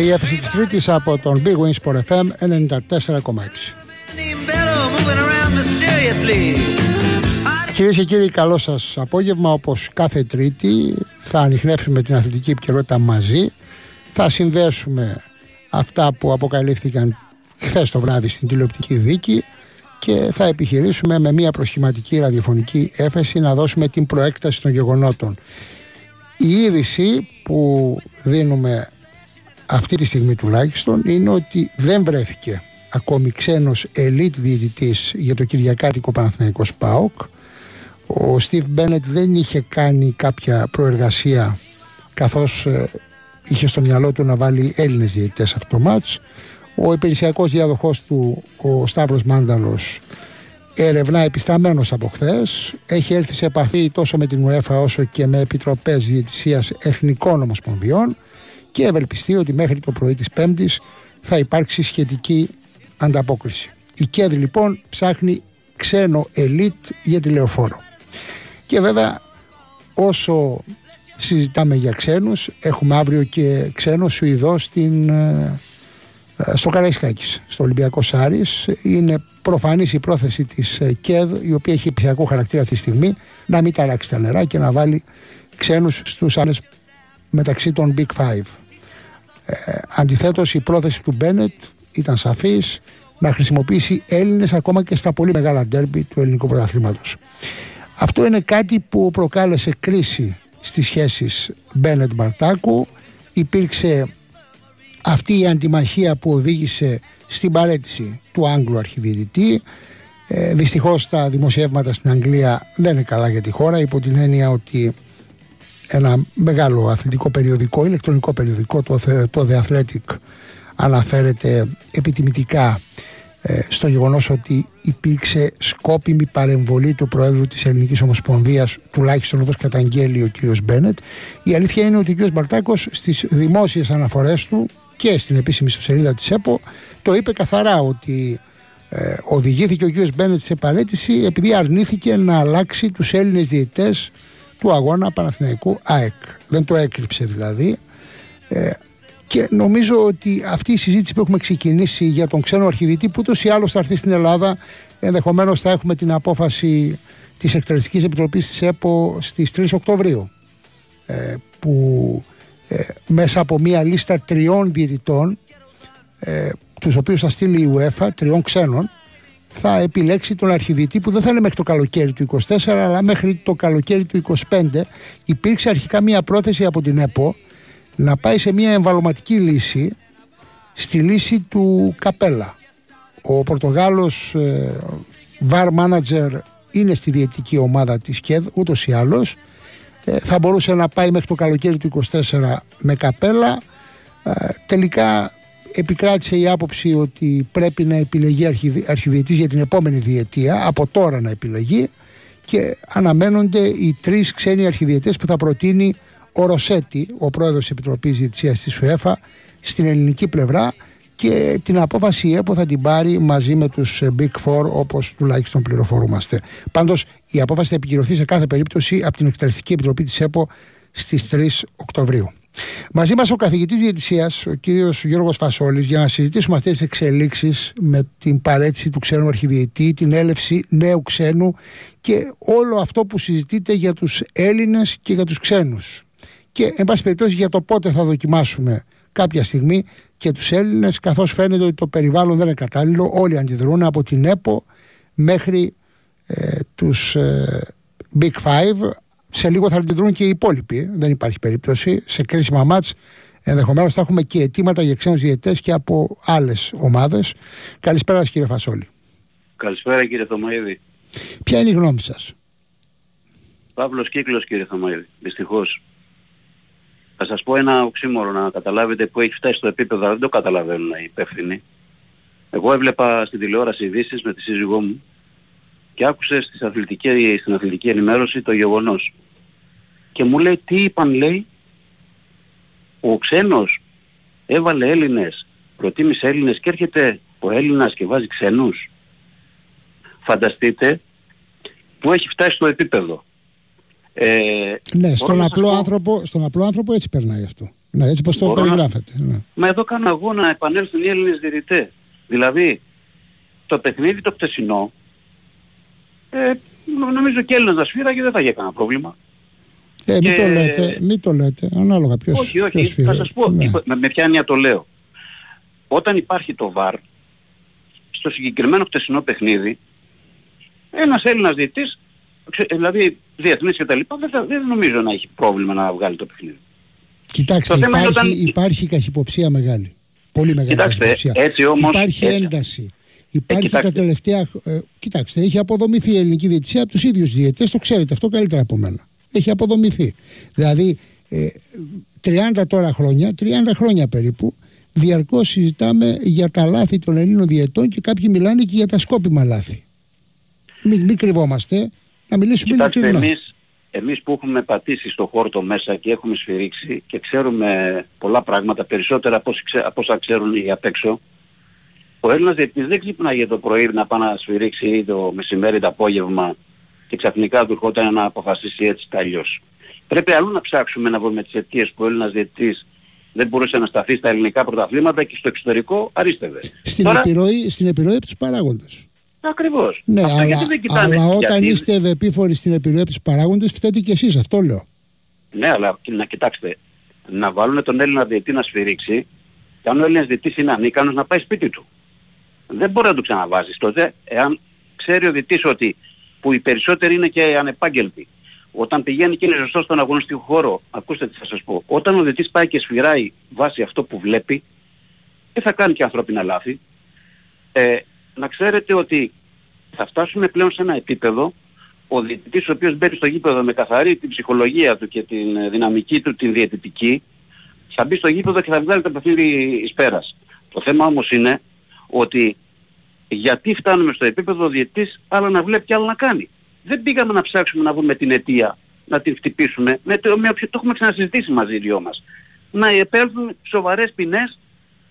η έφεση της Τρίτης από τον Big Wings Sport FM 94,6. Κυρίες και κύριοι, καλό σας απόγευμα. Όπως κάθε Τρίτη, θα ανοιχνεύσουμε την αθλητική επικαιρότητα μαζί. Θα συνδέσουμε αυτά που αποκαλύφθηκαν χθες το βράδυ στην τηλεοπτική δίκη και θα επιχειρήσουμε με μια προσχηματική ραδιοφωνική έφεση να δώσουμε την προέκταση των γεγονότων. Η είδηση που δίνουμε αυτή τη στιγμή τουλάχιστον είναι ότι δεν βρέθηκε ακόμη ξένος ελίτ διαιτητής για το Κυριακάτικο Παναθηναϊκός ΣΠΑΟΚ. Ο Στίβ Μπένετ δεν είχε κάνει κάποια προεργασία καθώς ε, είχε στο μυαλό του να βάλει Έλληνες διαιτητές αυτό το μάτς. Ο υπηρεσιακός διαδοχός του, ο Σταύρος Μάνταλος, ερευνά επισταμένος από χθες. Έχει έρθει σε επαφή τόσο με την UEFA όσο και με επιτροπές διαιτησίας εθνικών ομοσπονδιών και ευελπιστεί ότι μέχρι το πρωί της Πέμπτης θα υπάρξει σχετική ανταπόκριση. Η ΚΕΔ λοιπόν ψάχνει ξένο ελίτ για τηλεοφόρο. Και βέβαια όσο συζητάμε για ξένους έχουμε αύριο και ξένο Σουηδό στην, ε, ε, στο Καραϊσκάκης, στο Ολυμπιακό Σάρις. Είναι προφανής η πρόθεση της ε, ΚΕΔ η οποία έχει ψηφιακό χαρακτήρα αυτή τη στιγμή να μην ταράξει τα νερά και να βάλει ξένους στους άλλες μεταξύ των Big Five. Ε, αντιθέτως η πρόθεση του Μπένετ ήταν σαφής να χρησιμοποιήσει Έλληνες ακόμα και στα πολύ μεγάλα ντέρμπι του ελληνικού πρωταθλήματος. Αυτό είναι κάτι που προκάλεσε κρίση στις σχέσεις Μπένετ Μπαρτάκου. Υπήρξε αυτή η αντιμαχία που οδήγησε στην παρέτηση του Άγγλου αρχιδιετητή. Ε, δυστυχώς τα δημοσιεύματα στην Αγγλία δεν είναι καλά για τη χώρα υπό την έννοια ότι ένα μεγάλο αθλητικό περιοδικό, ηλεκτρονικό περιοδικό, το, το The Athletic, αναφέρεται επιτιμητικά ε, στο γεγονός ότι υπήρξε σκόπιμη παρεμβολή του Προέδρου της Ελληνικής Ομοσπονδίας τουλάχιστον όπως καταγγέλει ο κ. Μπένετ η αλήθεια είναι ότι ο κ. Μπαρτάκος στις δημόσιες αναφορές του και στην επίσημη ιστοσελίδα της ΕΠΟ το είπε καθαρά ότι ε, οδηγήθηκε ο κ. Μπένετ σε παρέτηση επειδή αρνήθηκε να αλλάξει τους Έλληνες διαιτητές του αγώνα Παναθηναϊκού ΑΕΚ. Δεν το έκρυψε δηλαδή. Ε, και νομίζω ότι αυτή η συζήτηση που έχουμε ξεκινήσει για τον ξένο αρχιδιετή που ούτως ή άλλως θα έρθει στην Ελλάδα, ενδεχομένως θα έχουμε την απόφαση της Εκτελεστικής Επιτροπής της ΕΠΟ στις 3 Οκτωβρίου. Ε, που ε, μέσα από μια λίστα τριών διαιτητών, ε, τους οποίους θα στείλει η UEFA, τριών ξένων, θα επιλέξει τον αρχιδιετή που δεν θα είναι μέχρι το καλοκαίρι του 24 αλλά μέχρι το καλοκαίρι του 25 υπήρξε αρχικά μια πρόθεση από την ΕΠΟ να πάει σε μια εμβαλωματική λύση στη λύση του Καπέλα. Ο Πορτογάλος ε, VAR manager είναι στη διαιτική ομάδα της ΚΕΔ ούτως ή άλλως. Ε, θα μπορούσε να πάει μέχρι το καλοκαίρι του 24 με Καπέλα. Ε, τελικά επικράτησε η άποψη ότι πρέπει να επιλεγεί αρχιδιετής για την επόμενη διετία, από τώρα να επιλεγεί και αναμένονται οι τρεις ξένοι αρχιδιετές που θα προτείνει ο Ροσέτη, ο πρόεδρος της Επιτροπής Διετησίας της ΟΕΦΑ, στην ελληνική πλευρά και την απόφαση η ΕΠΟ θα την πάρει μαζί με τους Big Four όπως τουλάχιστον πληροφορούμαστε. Πάντως η απόφαση θα επικυρωθεί σε κάθε περίπτωση από την Εκτελεστική Επιτροπή της ΕΠΟ στις 3 Οκτωβρίου. Μαζί μας ο καθηγητής Διαιτησίας, ο κύριος Γιώργος Φασόλης, για να συζητήσουμε αυτές τις εξελίξεις με την παρέτηση του ξένου αρχιδιετή, την έλευση νέου ξένου και όλο αυτό που συζητείτε για τους Έλληνες και για τους ξένους. Και, εν πάση περιπτώσει, για το πότε θα δοκιμάσουμε κάποια στιγμή και τους Έλληνες, καθώς φαίνεται ότι το περιβάλλον δεν είναι κατάλληλο. Όλοι αντιδρούν από την ΕΠΟ μέχρι ε, τους ε, Big Five σε λίγο θα αντιδρούν και οι υπόλοιποι. Δεν υπάρχει περίπτωση. Σε κρίσιμα μάτς Ενδεχομένως θα έχουμε και αιτήματα για ξένους διαιτητές και από άλλες ομάδες. Καλησπέρα, κύριε Φασόλη. Καλησπέρα, κύριε Θωμαίδη. Ποια είναι η γνώμη σας, Παύλος Κύκλος, κύριε Θωμαίδη. Δυστυχώς. Θα σας πω ένα οξύμορο να καταλάβετε που έχει φτάσει στο επίπεδο, δεν το καταλαβαίνουν οι υπεύθυνοι. Εγώ έβλεπα στην τηλεόραση ειδήσεις με τη σύζυγό μου και άκουσες στην αθλητική, στην αθλητική ενημέρωση το γεγονός. Και μου λέει τι είπαν λέει ο ξένος έβαλε Έλληνες, προτίμησε Έλληνες και έρχεται ο Έλληνας και βάζει ξένους. Φανταστείτε που έχει φτάσει στο επίπεδο. Ε, ναι, στον απλό, άνθρωπο, στον απλό άνθρωπο έτσι περνάει αυτό. Ναι, έτσι πως το περιγράφεται. Ναι. Μα εδώ κάνω εγώ να επανέλθουν οι Έλληνες διαιτητές. Δηλαδή, το παιχνίδι το χτεσινό, ε, νομίζω και Έλληνας να σφύραγε δεν θα είχε κανένα πρόβλημα. Ε, μην το λέτε, μην το λέτε, ανάλογα ποιος, όχι, όχι, ποιος θα σας πω, ναι. με, με ποια έννοια το λέω. Όταν υπάρχει το VAR, στο συγκεκριμένο χτεσινό παιχνίδι, ένας Έλληνας διαιτητής, δηλαδή διεθνής και τα λοιπά, δεν, δεν νομίζω να έχει πρόβλημα να βγάλει το παιχνίδι. Κοιτάξτε, υπάρχει, όταν... υπάρχει καχυποψία μεγάλη. Πολύ μεγάλη Κοιτάξτε, έτσι όμως, Υπάρχει έτσι. ένταση. Υπάρχει ε, τα τελευταία. Ε, κοιτάξτε, έχει αποδομηθεί η ελληνική διαιτησία από τους ίδιους διαιτητές, το ξέρετε αυτό καλύτερα από μένα. Έχει αποδομηθεί. Δηλαδή, ε, 30 τώρα χρόνια, 30 χρόνια περίπου, διαρκώς συζητάμε για τα λάθη των Ελλήνων διαιτών και κάποιοι μιλάνε και για τα σκόπιμα λάθη. Μην, μην κρυβόμαστε, να μιλήσουμε Κοιτάξτε, εμείς, εμείς που έχουμε πατήσει στο χόρτο μέσα και έχουμε σφυρίξει και ξέρουμε πολλά πράγματα, περισσότερα από, από όσα ξέρουν οι απ' έξω, ο Έλληνας διετής δεν ξυπνάει το πρωί να πάει να σφυρίξει ή το μεσημέρι το απόγευμα και ξαφνικά του έρχονταν να αποφασίσει έτσι τα αλλιώς. Πρέπει αλλού να ψάξουμε να βρούμε τις αιτίες που ο Έλληνας διετής δεν μπορούσε να σταθεί στα ελληνικά πρωταθλήματα και στο εξωτερικό αρίστευε. Στην, Τώρα... επιρροή, στην επιρροή από τους παράγοντες. Ακριβώς. Ναι, αυτό αλλά, δεν αλλά όταν γιατί... είστε ευεπίφοροι στην επιρροή από τους παράγοντες φταίτε και εσείς, αυτό λέω. Ναι, αλλά να κοιτάξτε, να βάλουν τον Έλληνα διετή να σφυρίξει και αν ο Έλληνας διετής είναι ανίκανος να πάει σπίτι του. Δεν μπορεί να το ξαναβάζεις τότε, εάν ξέρει ο διετής ότι που οι περισσότεροι είναι και ανεπάγγελτοι. Όταν πηγαίνει και είναι ζωστός στον αγωνιστικό χώρο, ακούστε τι θα σας πω, όταν ο διετής πάει και σφυράει βάσει αυτό που βλέπει, δεν θα κάνει και ανθρώπινα λάθη. Ε, να ξέρετε ότι θα φτάσουμε πλέον σε ένα επίπεδο ο διαιτητής ο οποίος μπαίνει στο γήπεδο με καθαρή την ψυχολογία του και την δυναμική του την διαιτητική θα μπει στο γήπεδο και θα βγάλει το παιχνίδι εις πέρας. Το θέμα όμως είναι ότι γιατί φτάνουμε στο επίπεδο ο διαιτητής άλλα να βλέπει και άλλα να κάνει. Δεν πήγαμε να ψάξουμε να βρούμε την αιτία, να την χτυπήσουμε. Με το, με, το έχουμε ξανασυζητήσει μαζί οι δυο μας. Να επέλθουν σοβαρές ποινές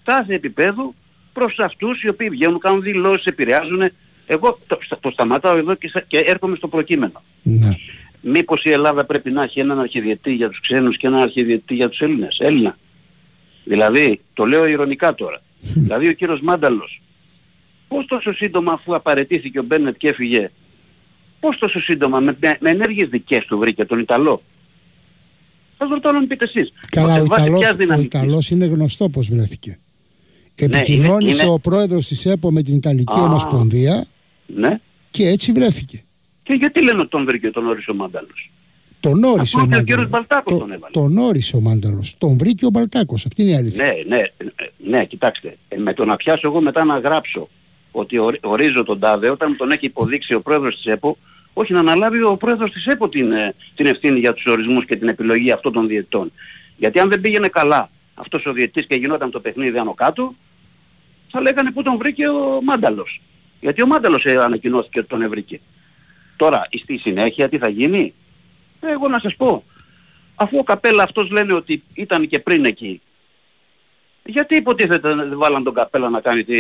κάθε επίπεδο προς αυτούς οι οποίοι βγαίνουν, κάνουν δηλώσεις, επηρεάζουν. Εγώ το, το σταματάω εδώ και, και έρχομαι στο προκείμενο. Ναι. Μήπως η Ελλάδα πρέπει να έχει έναν αρχιδιετή για τους ξένους και έναν αρχιδιετή για τους Έλληνες; Έλληνα. Δηλαδή, το λέω ηρωνικά τώρα. δηλαδή ο κύριος Μάνταλος, πώς τόσο σύντομα αφού απαρατήθηκε ο Μπένετ και έφυγε, πώς τόσο σύντομα με, με ενέργειες δικές του βρήκε τον Ιταλό; Θα ρωτώ να μου πείτε εσείς. Καλά, ο Ιταλός, ο Ιταλός είναι γνωστό πώς βρέθηκε. Επικοινώνησε ναι, ο πρόεδρος της ΕΠΟ με την Ιταλική Ομοσπονδία ναι. και έτσι βρέθηκε. Και γιατί λένε ότι τον βρήκε τον όρισε ο Μάνταλος; Τον όρισε ο Μάνταλος. Ο Μπαλτάκος το, τον έβαλε. Τον όρισε ο Μάνταλος. Τον βρήκε ο Μπαλτάκος. Αυτή είναι η αλήθεια. Ναι, ναι, ναι, κοιτάξτε. Ε, με το να πιάσω εγώ μετά να γράψω ότι ορίζω τον Τάδε όταν τον έχει υποδείξει ο πρόεδρος της ΕΠΟ όχι να αναλάβει ο πρόεδρος της ΕΠΟ την, ε, την ευθύνη για τους ορισμούς και την επιλογή αυτών των διαιτητών. Γιατί αν δεν πήγαινε καλά αυτός ο διαιτητής και γινόταν το παιχνίδι άνω κάτω, θα λέγανε που τον βρήκε ο Μάνταλος. Γιατί ο Μάνταλος ανακοινώθηκε ότι τον έβρικε. Τώρα, στη συνέχεια τι θα γίνει; Εγώ να σας πω. Αφού ο Καπέλα αυτός λένε ότι ήταν και πριν εκεί. Γιατί υποτίθεται βάλαν τον Καπέλα να κάνει τη,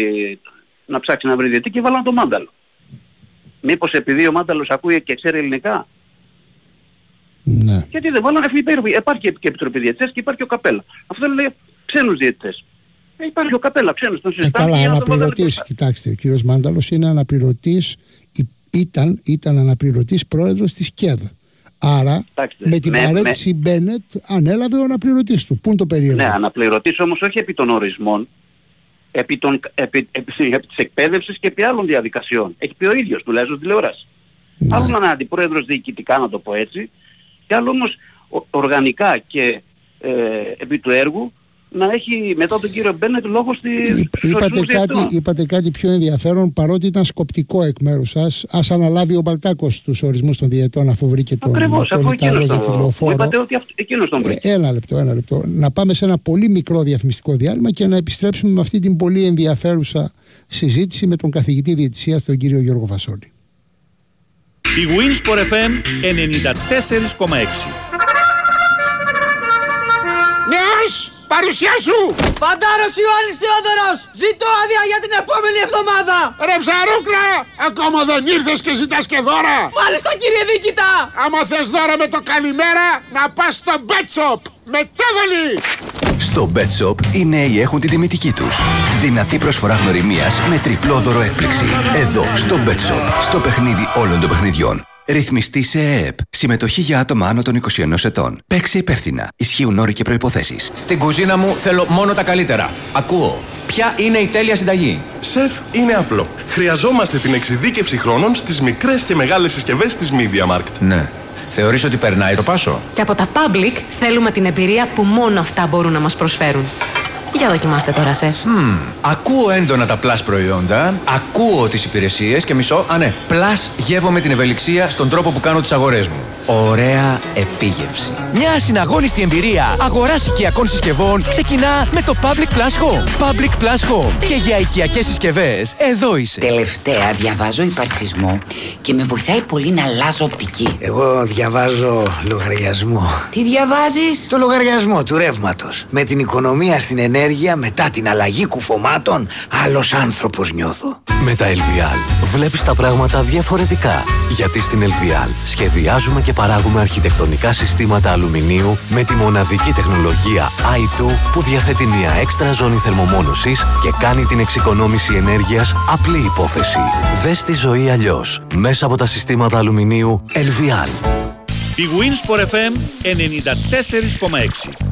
να ψάξει να βρει διετή και βάλαν τον Μάνταλο. Μήπως επειδή ο Μάνταλος ακούει και ξέρει ελληνικά; Ναι. Γιατί δεν βάλανε αυτή Υπάρχει και επιτροπή διαιτητές και υπάρχει ο Καπέλα. Αυτό λέει ξένους διαιτητές. Ε, υπάρχει ο Καπέλα, ξένος, τον συζητάμε. Ε, καλά, αναπληρωτής, κοιτάξτε, ο κύριος Μάνταλος είναι αναπληρωτής, ήταν, ήταν αναπληρωτής πρόεδρος της ΚΕΔ. Άρα, με την παρέτηση με... Μπένετ ανέλαβε ο αναπληρωτής του. Πού είναι το περίεργο; Ναι, αναπληρωτής όμως όχι επί των ορισμών, επί, των, επί, επί, επί της εκπαίδευσης και επί άλλων διαδικασιών. Έχει πει ο ίδιος, του λέει στο τηλεόραση. Ναι. Άλλο να είναι αντιπρόεδρος διοικητικά, να το πω έτσι, και άλλο όμως οργανικά και ε, επί του έργου να έχει μετά τον κύριο Μπένετ λόγο στη, είπατε, κάτι, είπατε κάτι πιο ενδιαφέρον παρότι ήταν σκοπτικό εκ μέρους σας. Α αναλάβει ο Μπαλτάκος τους ορισμούς των διαιτών αφού βρήκε τον, Ακριβώς, τον Ιταλό για τη λεωφόρο. Είπατε ότι εκείνος τον βρήκε. Ε, ένα λεπτό, ένα λεπτό. Να πάμε σε ένα πολύ μικρό διαφημιστικό διάλειμμα και να επιστρέψουμε με αυτή την πολύ ενδιαφέρουσα συζήτηση με τον καθηγητή διαιτησίας, τον κύριο Γιώργο Βασόλη. Η Winsport FM 94,6 Παρουσία σου! Φαντάρος Ιωάννης Θεόδωρος! Ζητώ άδεια για την επόμενη εβδομάδα! Ρε ψαρούκλα! Ακόμα δεν ήρθες και ζητάς και δώρα! Μάλιστα κύριε Δίκητα! Άμα θες δώρα με το καλημέρα, να πας στο Bet Shop! Μετέβολη! Στο Bet Shop οι νέοι έχουν την τιμητική τους. Δυνατή προσφορά γνωριμίας με τριπλό δώρο έκπληξη. Εδώ, στο Bet Shop, στο παιχνίδι όλων των παιχνιδιών. Ρυθμιστή σε ΕΕΠ. Συμμετοχή για άτομα άνω των 21 ετών. Παίξε υπεύθυνα. Ισχύουν όροι και προποθέσει. Στην κουζίνα μου θέλω μόνο τα καλύτερα. Ακούω. Ποια είναι η τέλεια συνταγή; Σεφ είναι απλό. Χρειαζόμαστε την εξειδίκευση χρόνων στις μικρές και μεγάλες συσκευές της Media Markt. Ναι. Θεωρείς ότι περνάει το πάσο; Και από τα Public θέλουμε την εμπειρία που μόνο αυτά μπορούν να μας προσφέρουν. Για δοκιμάστε τώρα, σεφ. Mm, ακούω έντονα τα plus προϊόντα, ακούω τις υπηρεσίες και μισό, α ναι, plus γεύομαι την ευελιξία στον τρόπο που κάνω τις αγορές μου. Ωραία επίγευση. Μια ασυναγώνιστη εμπειρία αγοράς οικιακών συσκευών ξεκινά με το Public Plus Home. Public Plus Home. Και για οικιακές συσκευές, εδώ είσαι. Τελευταία διαβάζω υπαρξισμό και με βοηθάει πολύ να αλλάζω οπτική. Εγώ διαβάζω λογαριασμό. Τι διαβάζεις; Το λογαριασμό του ρεύματος. Με την οικονομία στην ενέργεια μετά την αλλαγή κουφωμάτων, άλλος άνθρωπος νιώθω. Με τα LVL βλέπεις τα πράγματα διαφορετικά. Γιατί στην LVL σχεδιάζουμε και παράγουμε αρχιτεκτονικά συστήματα αλουμινίου με τη μοναδική τεχνολογία i2 που διαθέτει μια έξτρα ζώνη θερμομόνωσης και κάνει την εξοικονόμηση ενέργειας απλή υπόθεση. Δες τη ζωή αλλιώς μέσα από τα συστήματα αλουμινίου LVL. Η Winsport FM 94,6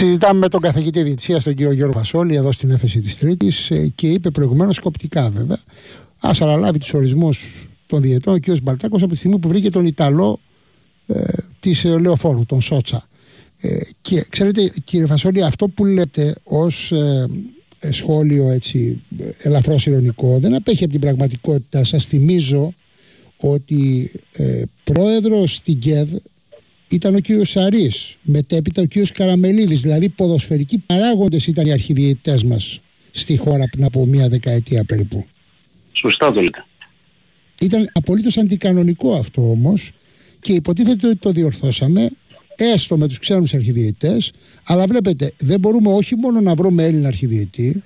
Συζητάμε με τον καθηγητή Διετησία, τον κύριο Γιώργο Βασόλη, εδώ στην έφεση της Τρίτης ε, και είπε προηγουμένως σκοπτικά βέβαια. Α αναλάβει τους ορισμούς των διαιτών ο κ. Μπαλτάκος από τη στιγμή που βρήκε τον Ιταλό ε, της ε, Λεωφόρου, τον Σότσα. Ε, και ξέρετε, κύριε Φασόλη, αυτό που λέτε ως ε, ε, σχόλιο έτσι ελαφρώς ηρωνικό δεν απέχει από την πραγματικότητα. Σας θυμίζω ότι ε, πρόεδρος στην ΚΕΔ ήταν ο κύριος Σαρής, μετέπειτα ο κύριος Καραμελίδης, δηλαδή ποδοσφαιρικοί παράγοντες ήταν οι αρχιδιαιτητές μας στη χώρα πριν από μία δεκαετία περίπου. Σωστά το λέτε. Ήταν απολύτως αντικανονικό αυτό όμως και υποτίθεται ότι το διορθώσαμε έστω με τους ξένους αρχιδιαιτητές αλλά βλέπετε δεν μπορούμε όχι μόνο να βρούμε Έλληνα αρχιδιαιτή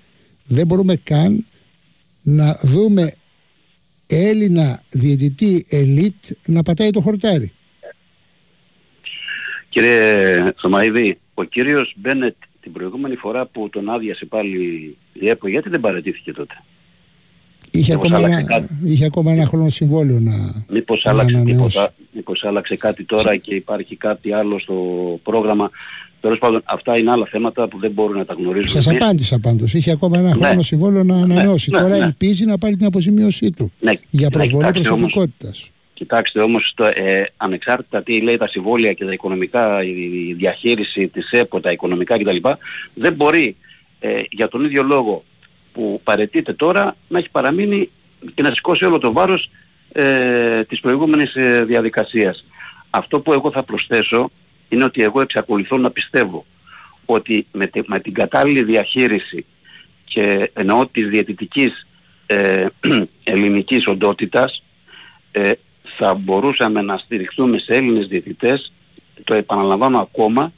δεν μπορούμε καν να δούμε Έλληνα διαιτητή ελίτ να πατάει το χορτάρι. Κύριε Θωμαίδη, ο κύριος Μπένετ την προηγούμενη φορά που τον άδειασε πάλι η ΕΠΟ, γιατί δεν παρατήθηκε τότε; Είχε ακόμα, ένα, είχε ακόμα ένα χρόνο συμβόλαιο να Μήπως άλλαξε, τίποτα, μήπως άλλαξε κάτι τώρα και υπάρχει κάτι άλλο στο πρόγραμμα; Τέλος πάντων, αυτά είναι άλλα θέματα που δεν μπορούν να τα γνωρίζουν. Σας απάντησα πάντως. Είχε ακόμα ένα χρόνο ναι. συμβόλαιο να ναι, ανανεώσει. Ναι, τώρα ναι. ελπίζει να πάρει την αποζημίωσή του ναι. για προσβολή ναι, προσωπικότητας. Κοιτάξτε όμως, το, ε, ανεξάρτητα τι λέει τα συμβόλαια και τα οικονομικά, η διαχείριση της ΕΠΟ, τα οικονομικά κτλ. Δεν μπορεί ε, για τον ίδιο λόγο που παρετείται τώρα να έχει παραμείνει και να σηκώσει όλο το βάρος ε, της προηγούμενης ε, διαδικασίας. Αυτό που εγώ θα προσθέσω είναι ότι εγώ εξακολουθώ να πιστεύω ότι με, με την κατάλληλη διαχείριση και εννοώ της διαιτητικής ε, ελληνικής οντότητας ε, θα μπορούσαμε να στηριχθούμε σε Έλληνες διαιτητές, το επαναλαμβάνω ακόμα,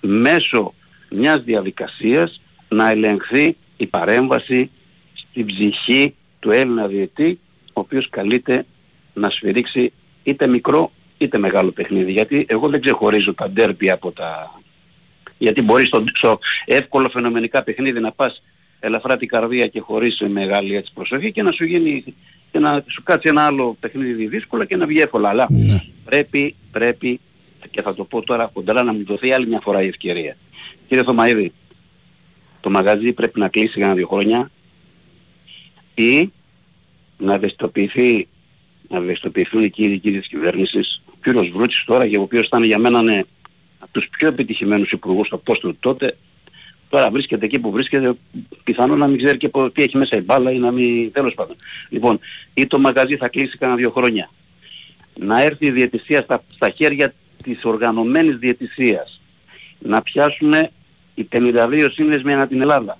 μέσω μιας διαδικασίας να ελεγχθεί η παρέμβαση στην ψυχή του Έλληνα διαιτή, ο οποίος καλείται να σφυρίξει είτε μικρό είτε μεγάλο παιχνίδι. Γιατί εγώ δεν ξεχωρίζω τα ντέρπι από τα... Γιατί μπορείς στο, στο εύκολο φαινομενικά παιχνίδι να πας ελαφρά την καρδία και χωρίς μεγάλη έτσι προσοχή και να σου γίνει και να σου κάτσει ένα άλλο παιχνίδι δύσκολο και να βγει εύκολα. Αλλά ναι. πρέπει, πρέπει και θα το πω τώρα κοντά να μου δοθεί άλλη μια φορά η ευκαιρία. Κύριε Θωμαίδη, το μαγαζί πρέπει να κλείσει για ένα δύο χρόνια ή να ευαισθητοποιηθεί να ευαισθητοποιηθούν οι κύριοι κύριοι της κυβέρνησης. Ο κύριος Βρούτσης τώρα, για ο οποίος ήταν για μένα ναι, από τους πιο επιτυχημένους υπουργούς στο πόστο του τότε, τώρα βρίσκεται εκεί που βρίσκεται, πιθανόν να μην ξέρει και πο- τι έχει μέσα η μπάλα ή να μην, τέλος πάντων. Λοιπόν, ή το μαγαζί θα κλείσει κανένα δύο χρόνια. Να έρθει η διαιτησία στα, στα χέρια της οργανωμένης διαιτησίας. Να πιάσουν οι 52 σύνδεσμοι ανά την Ελλάδα.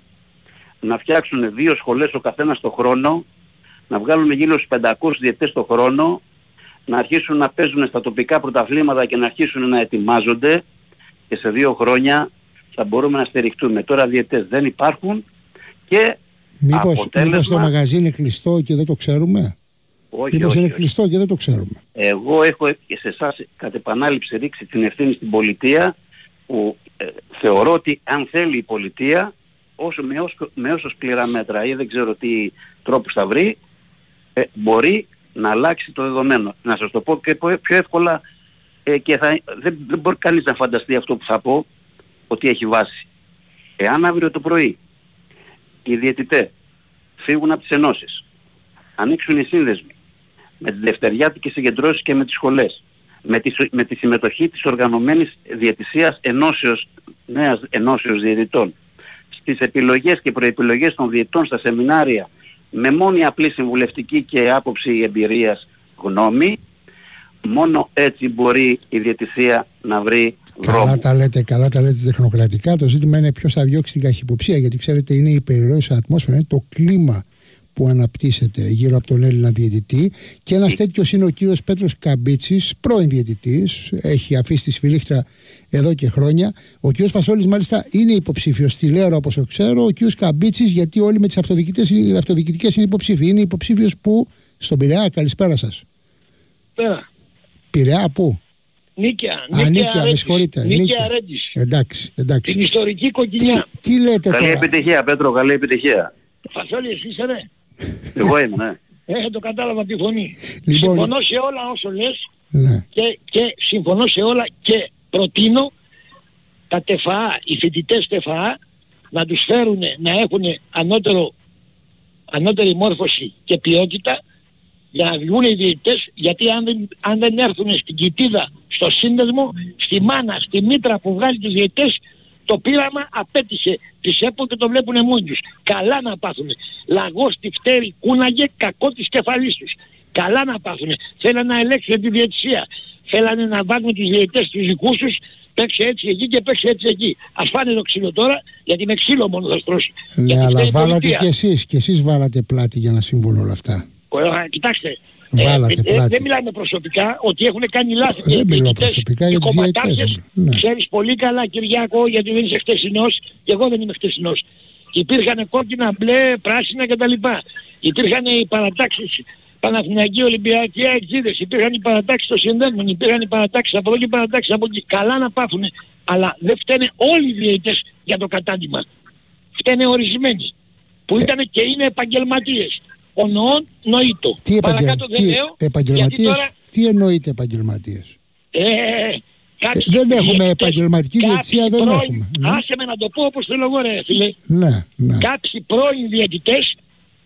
Να φτιάξουν δύο σχολές ο καθένας το χρόνο, να βγάλουν γύρω στους 500 διαιτές το χρόνο, να αρχίσουν να παίζουν στα τοπικά πρωταθλήματα και να αρχίσουν να ετοιμάζονται και σε δύο χρόνια θα μπορούμε να στηριχτούμε. Τώρα διαιτές δεν υπάρχουν και Μήπως, αποτέλεσμα... μήπως το μαγαζί είναι κλειστό και δεν το ξέρουμε; Όχι, μήπως όχι, είναι όχι. κλειστό και δεν το ξέρουμε; Εγώ έχω και σε εσάς κατ' επανάληψη ρίξει την ευθύνη στην πολιτεία που ε, θεωρώ ότι αν θέλει η πολιτεία όσο, με, όσο, με όσο σκληρά μέτρα ή δεν ξέρω τι τρόπους θα βρει ε, μπορεί να αλλάξει το δεδομένο. Να σας το πω και πιο πιο εύκολα ε, και θα, δεν, δεν μπορεί κανείς να φανταστεί αυτό που θα πω ότι έχει βάση. Εάν αύριο το πρωί οι διαιτητές φύγουν από τις ενώσεις, ανοίξουν οι σύνδεσμοι, με τις δευτεριάτικες συγκεντρώσεις και με τις σχολές, με τη, συμ- με τη συμμετοχή της οργανωμένης διαιτησίας ενώσεως, νέας ενώσεως διαιτητών, στις επιλογές και προεπιλογές των διαιτητών στα σεμινάρια, με μόνη απλή συμβουλευτική και άποψη εμπειρίας γνώμη, μόνο έτσι μπορεί η διαιτησία να βρει δρόμο. Καλά τα λέτε, καλά τα λέτε τεχνοκρατικά. Το ζήτημα είναι ποιος θα διώξει την καχυποψία. Γιατί ξέρετε, είναι η περιραίωσα ατμόσφαιρα, είναι το κλίμα που αναπτύσσεται γύρω από τον Έλληνα διαιτητή. Και ένας τέτοιος είναι ο κύριος Πέτρος Καμπίτσης, πρώην διαιτητής. Έχει αφήσει τη σφυρίχτρα εδώ και χρόνια. Ο κύριος Φασόλης, μάλιστα, είναι υποψήφιος στη Λέρο, όπως το ξέρω. Ο κύριος Καμπίτσης, γιατί όλοι με τις αυτοδιοικητικές είναι υποψήφοι. Είναι υποψήφιος που στον Πειραιά. Καλησπέρα σας. Πέρα. Πειραιά, πού; Νίκαια. Α, νίκαια, με συγχωρείτε. Νίκαια Νίκαια. Ρέντης. Εντάξει, εντάξει. Την ιστορική κοκκινιά. Τι, τι λέτε Καλή τώρα; επιτυχία Πέτρο, καλή επιτυχία. Φασόλη εσύ είσαι ρε. Εγώ είμαι, ναι. Ε, το κατάλαβα τη φωνή. Λοιπόν. Συμφωνώ σε όλα όσο λες Ναι. και, και συμφωνώ σε όλα και προτείνω τα τεφαά, οι φοιτητές τεφαά να τους φέρουν να έχουν ανώτερο, ανώτερη μόρφωση και ποιότητα για να βγουν οι διαιτητές γιατί αν δεν, αν δεν έρθουν στην κοιτίδα, στο σύνδεσμο, στη μάνα, στη μήτρα που βγάζει τους διαιτητές το πείραμα απέτυχε της ΕΠΟ και το βλέπουν μόνοι τους. Καλά να πάθουν. Λαγός τη φτέρη κούναγε κακό της κεφαλής τους. Καλά να πάθουν. Θέλανε να ελέγξουν τη διαιτησία. Θέλανε να βάλουν τους διαιτητές τους δικούς τους παίξε έτσι εκεί και παίξε έτσι εκεί. Ας φάνε το ξύλο τώρα γιατί με ξύλο μόνο θα στρώσει. Ναι, Γιατί αλλά φταίει η βάλατε πολιτεία. κι εσείς, κι εσείς βάλατε πλάτη για να συμβούν όλα αυτά. Ε, Κοιτάξτε, Βάλατε ε, ε, πλάτη. δεν μιλάμε προσωπικά ότι έχουν κάνει λάθη. Δεν οι μιλώ διαιτητές, προσωπικά οι για τις διαιτητές, κομματάρχες. ναι. Ξέρεις πολύ καλά Κυριάκο γιατί δεν είσαι χτεσινός και εγώ δεν είμαι χτεσινός. Υπήρχαν κόκκινα, μπλε, πράσινα κτλ. Υπήρχαν οι παρατάξεις Παναθηναϊκοί Ολυμπιακοί Αεξίδες, υπήρχαν οι παρατάξεις των συνδέμων, υπήρχαν οι παρατάξεις από εδώ και οι παρατάξεις από εκεί. Καλά να πάθουν, αλλά δεν φταίνε όλοι οι διαιτητές για το κατάντημα. Φταίνε ορισμένοι, που Ε. ήταν και είναι επαγγελματίες. Ο νοόν νοήτο. Τι, επαγγελ... Παρακάτω δεν τι λέω, γιατί επαγγελματίες, τώρα τι εννοείται επαγγελματίες; ε, κάποιοι δεν έχουμε διαιτητές, επαγγελματική κάποιοι διαιτησία, δεν πρώην- έχουμε. Ναι. Άσε με να το πω όπως θέλω εγώ ρε φίλε. Ναι, ναι. Κάποιοι πρώην διαιτητές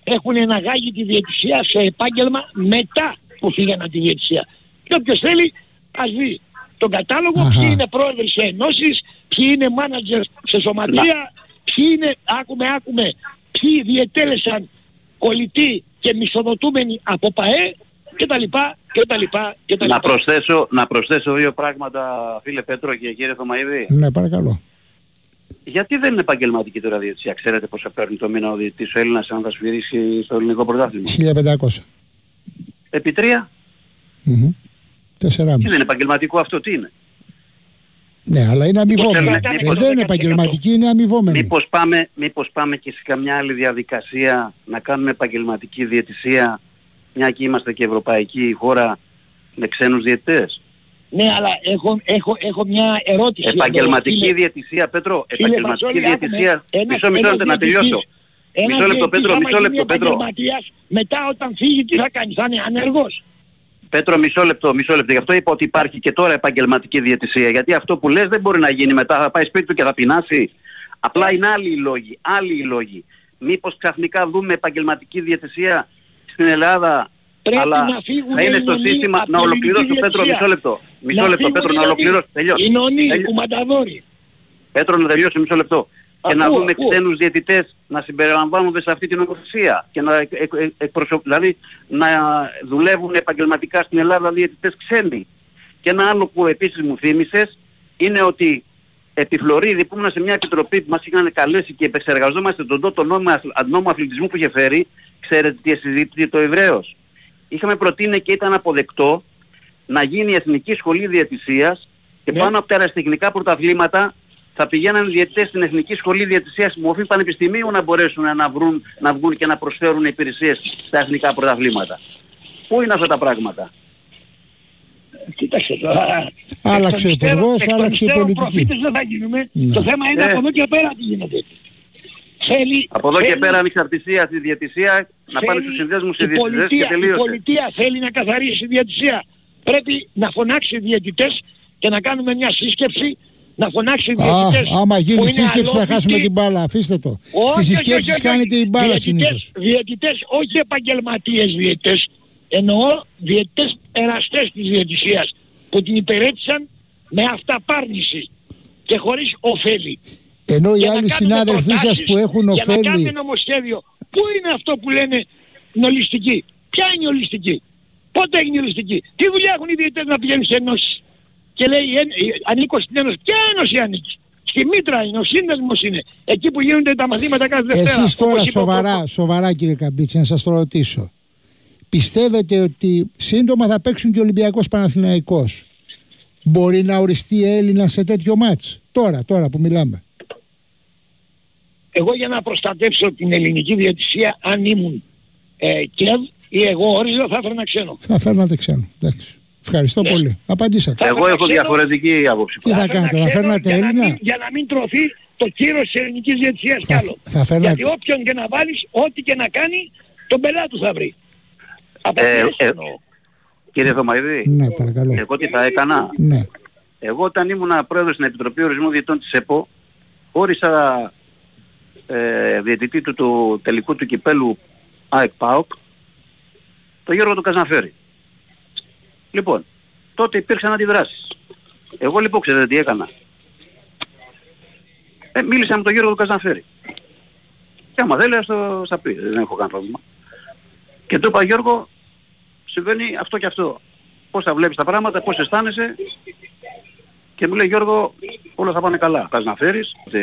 έχουν εναγάγει τη διαιτησία σε επάγγελμα μετά που φύγαν από τη διαιτησία. Και όποιος θέλει ας δει τον κατάλογο, Αχα. ποιοι είναι πρόεδροι σε ενώσεις, ποιοι είναι μάνατζερ σε σωματεία, ποιοι είναι, άκουμε, άκουμε, ποιοι διετέλεσαν κολλητοί και μισοδοτούμενοι από ΠαΕ και τα λοιπά και τα λοιπά και τα Να λοιπά. προσθέσω, να προσθέσω δύο πράγματα φίλε Πέτρο και κύριε Θωμαίδη. Ναι, παρακαλώ. Γιατί δεν είναι επαγγελματική τώρα διαιτησία; Ξέρετε πόσα παίρνει το μήνα ο διαιτητής ο Έλληνας αν θα σφυρίσει στο ελληνικό πρωτάθλημα; 1500. Επί τρία; Μμμ. Τι δεν 4,5. είναι επαγγελματικό αυτό, τι είναι; Ναι, αλλά είναι αμοιβόμενο. Μήπως Ε, θέλουν- δεν είναι επαγγελματική, είναι αμοιβόμενη. Μήπως πάμε, μήπως πάμε και σε καμιά άλλη διαδικασία να κάνουμε επαγγελματική διαιτησία μια και είμαστε και ευρωπαϊκή χώρα με ξένους διαιτητές; Ναι, αλλά έχω, έχω, έχω μια ερώτηση. εδώ, Επαγγελματική φίλε. διαιτησία, Πέτρο, Φίλε επαγγελματική Βασόλη, άκουμε. διαιτησία. Ένας- Μισό, μισό ένας λεπτό να διαιτητής- τελειώσω. ένας Μισό λεπτό, διαιτητής, Πέτρο, άμα μισό γίνει λεπτό, Πέτρο. επαγγελματίας, μετά όταν φύγει τι θα κάνεις, θα είναι ανεργός. Πέτρο, μισό λεπτό, μισό λεπτό. Γι' αυτό είπα ότι υπάρχει και τώρα επαγγελματική διαιτησία. Γιατί αυτό που λες δεν μπορεί να γίνει μετά. Θα πάει σπίτι του και θα πεινάσει. Απλά είναι άλλοι οι λόγοι. Άλλοι οι λόγοι. Μήπως ξαφνικά δούμε επαγγελματική διαιτησία στην Ελλάδα. Πρέπει αλλά να φύγουν θα είναι οι στο νομοί σύστημα. από Να την ολοκληρώσω, ελληνική Πέτρο, διαιτησία. μισό λεπτό. Μισό Να λεπτό, φύγουν Πέτρο, οι να νονοί. ολοκληρώσω. Τελειώσω. Οι νονοί, Τελειώ- που μανταδόροι. Πέτρο, να τελειώσω μισό λεπτό. Και να Ακούω, δούμε ακούω. ξένους διαιτητές να συμπεριλαμβάνονται σε αυτή την νομοθεσία και να, εκ- εκ- εκ- εκπροσω- δηλαδή, να δουλεύουν επαγγελματικά στην Ελλάδα διαιτητές ξένοι. Και ένα άλλο που επίσης μου θύμισες είναι ότι επί Φλωρίδη που ήμουν σε μια επιτροπή που μας είχαν καλέσει και επεξεργαζόμαστε τον τότε νόμο, αθλ- νόμο αθλητισμού που είχε φέρει, ξέρετε τι συζήτησε το Εβραίος. Είχαμε προτείνει και ήταν αποδεκτό να γίνει η Εθνική Σχολή Διαιτησίας και πάνω από τα αεραστεχνικά πρωταθλήματα θα πηγαίναν διαιτητές στην Εθνική Σχολή Διαιτησίας που μορφή πανεπιστημίου να μπορέσουν να, βρουν, να βγουν και να προσφέρουν υπηρεσίες στα εθνικά πρωταθλήματα. Πού είναι αυτά τα πράγματα; Κοίταξε τώρα. Άλλαξε ο Εκ των υστέρων- υπουργός, εκ των άλλαξε η υστέρων πολιτική. προφήτες δεν θα γίνουμε. Ναι. Το θέμα είναι Ε. από εδώ και πέρα τι γίνεται. Θέλει, Από εδώ και θέλει- πέρα ανεξαρτησία στη διαιτησία, να πάνε θέλει στους συνδέσμους σε η διαιτητές και πολιτεία, η τελείωσε. πολιτεία θέλει να καθαρίσει τη διαιτησία. Πρέπει να φωνάξει οι διαιτητές και να κάνουμε μια σύσκεψη να φωνάξει οι Α, διαιτητές άμα που γίνει είναι σύσκεψη θα αλόβητοι. χάσουμε την μπάλα. Αφήστε το. Όχι, Στις όχι, όχι, συσκέψεις όχι, κάνετε η μπάλα διαιτητές- συνήθως. Διαιτητές, όχι επαγγελματίες διαιτητές. Εννοώ διαιτητές εραστές της διαιτησίας που την υπερέτησαν με αυταπάρνηση και χωρίς ωφέλη. Ενώ οι Για να άλλοι κάνουμε συνάδελφοί σας προτάσεις, που έχουν Για να κάνουμε ωφέλη. νομοσχέδιο. Πού είναι αυτό που λένε νολιστική. Ποια είναι η ολιστική. Πότε έγινε η ολιστική. Τι δουλειά έχουν οι διαιτητές να πηγαίνουν σε ενώσεις; Και λέει «Ε, ε, ανήκω στην ένωση. Ποια ένωση ανήκει. Στη Μήτρα είναι, ο σύνδεσμος είναι. Εκεί που γίνονται τα μαθήματα κάθε Δευτέρα. Εσείς τώρα όπως είπε ο σοβαρά, σοβαρά κύριε Καμπίτση, να σας το ρωτήσω. Πιστεύετε ότι σύντομα θα παίξουν και ο Ολυμπιακός Παναθηναϊκός; Μπορεί να οριστεί Έλληνα σε τέτοιο μάτς; Τώρα, τώρα που μιλάμε. Εγώ για να προστατεύσω την ελληνική διαιτησία αν ήμουν ε, ΚΕΒ ή εγώ όριζα θα έφερνα ξένο. Θα φέρνατε ξένο. Εντάξει. Ευχαριστώ Ναι. πολύ. Απαντήσατε. Εγώ έχω διαφορετική άποψη. Τι θα έφερνα κάνετε, θα ξένο φέρνατε για να Έλληνα; μην- Για να μην τρωθεί το κύρος της ελληνικής διαιτησίας κι άλλο. θα φέρνατε- Γιατί όποιον και να βάλεις, ό,τι και να κάνει, τον πελάτη του θα βρει. Από Ε, πιέσεις ε, εννοώ. Κύριε Θωμαίδη, Ναι, παρακαλώ. εγώ τι θα έκανα; Ναι. Εγώ όταν ήμουν πρόεδρος στην Επιτροπή Ορισμού Διετών της ΕΠΟ, όρισα ε, διαιτητή του, του τελικού του κυπέλου ΑΕΚ ΠΑΟΚ, τον Γιώργο του Καζανφέρη. Λοιπόν, τότε υπήρξαν αντιδράσεις. Εγώ λοιπόν ξέρετε τι έκανα. Ε, μίλησα με τον Γιώργο του Καζανφέρη. Και άμα θέλει ας το θα πει, δεν έχω κανένα πρόβλημα. Και του είπα Γιώργο, συμβαίνει αυτό και αυτό. Πώς θα βλέπεις τα πράγματα, πώς αισθάνεσαι. Και μου λέει Γιώργο, όλα θα πάνε καλά. Πας να φέρεις, τε,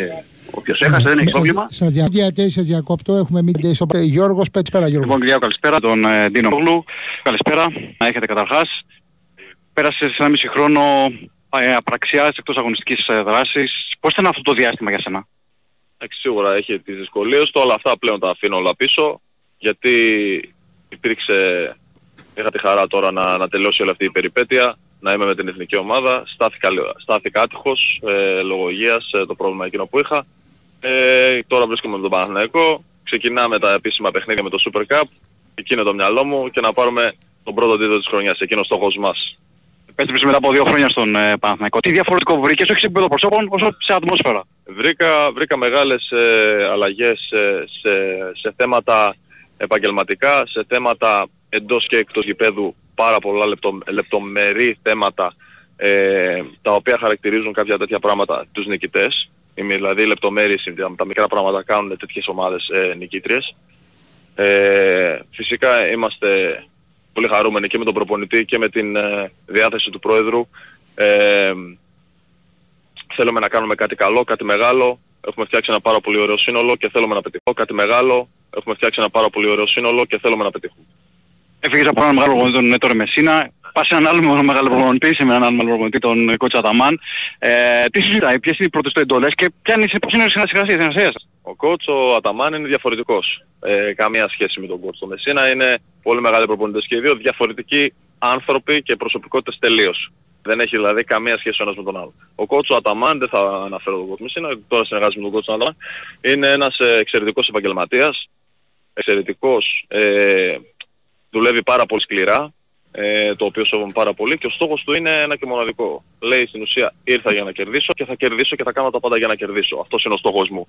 όποιος έχασε δεν έχει πρόβλημα. Σας διακόπτω, σε διακόπτω. Έχουμε μην στο Γιώργος Πέτσπερα Γιώργο. Λοιπόν, Κυριάκο, καλησπέρα. Τον ε, Ντίνο Πόγλου. Καλησπέρα. Να έχετε καταρχάς. Πέρασε σε ένα μισή χρόνο ε, απραξιάς εκτός αγωνιστικής ε, δράσης. Πώς ήταν αυτό το διάστημα για σένα; Εντάξει, σίγουρα έχει τις δυσκολίες του, όλα αυτά πλέον τα αφήνω όλα πίσω, γιατί υπήρξε, είχα τη χαρά τώρα να, να τελειώσει όλη αυτή η περιπέτεια, να είμαι με την εθνική ομάδα, στάθηκα, στάθηκα άτυχος, ε, λόγω υγείας, ε, το πρόβλημα εκείνο που είχα. Ε, τώρα βρίσκομαι με τον Παναθηναϊκό, ξεκινάμε τα επίσημα παιχνίδια με το Super Cup, εκεί είναι το μυαλό μου και να πάρουμε τον πρώτο τίτλο της χρονιάς, εκείνος ο στόχος μας. Επέστρεψες μετά από δύο χρόνια στον ε, Παναθηναϊκό. Τι διαφορετικό βρήκες όχι σε επίπεδο προσώπων, όσο σε ατμόσφαιρα. Βρήκα, βρήκα μεγάλες ε, αλλαγές ε, σε, σε θέματα επαγγελματικά, σε θέματα εντός και εκτός γηπέδου πάρα πολλά λεπτο, λεπτομερή θέματα ε, τα οποία χαρακτηρίζουν κάποια τέτοια πράγματα τους νικητές. Είμαι δηλαδή λεπτομέρειες, τα, τα μικρά πράγματα κάνουν τέτοιες ομάδες ε, νικήτριες. Ε, φυσικά είμαστε πολύ χαρούμενοι και με τον προπονητή και με την ε, διάθεση του Πρόεδρου. Ε, θέλουμε να κάνουμε κάτι καλό, κάτι μεγάλο. Έχουμε φτιάξει ένα πάρα πολύ ωραίο σύνολο και θέλουμε να πετύχουμε. Κάτι μεγάλο. Έχουμε φτιάξει ένα πάρα πολύ ωραίο σύνολο και θέλουμε να πετύχουμε. Έφυγες από έναν μεγάλο προπονητή τον Νέτορ Μεσίνα, πας σε έναν άλλο μεγάλο προπονητή, σε έναν άλλο μεγάλο προπονητή τον Κότσα Αταμάν. Ε, τι συζητάει, ποιες είναι οι πρώτες του εντολές και ποια είναι, πώς είναι η συνεργασία, η συνεργασία σας; Ο coach ο Αταμάν είναι διαφορετικός. Ε, καμία σχέση με τον coach. Το Μεσίνα είναι πολύ μεγάλοι προπονητές και οι δύο διαφορετικοί άνθρωποι και προσωπικότητες τελείως. Δεν έχει δηλαδή καμία σχέση ο ένας με τον άλλο. Ο coach ο Αταμάν, δεν θα αναφέρω τον coach Μεσίνα, τώρα συνεργάζομαι με τον coach Αταμάν, είναι ένας ε, εξαιρετικός επαγγελματίας, εξαιρετικός, ε, δουλεύει πάρα πολύ σκληρά, ε, το οποίο σέβομαι πάρα πολύ και ο στόχος του είναι ένα και μοναδικό. Λέει στην ουσία ήρθα για να κερδίσω και θα κερδίσω και θα κάνω τα πάντα για να κερδίσω. Αυτός είναι ο στόχος μου.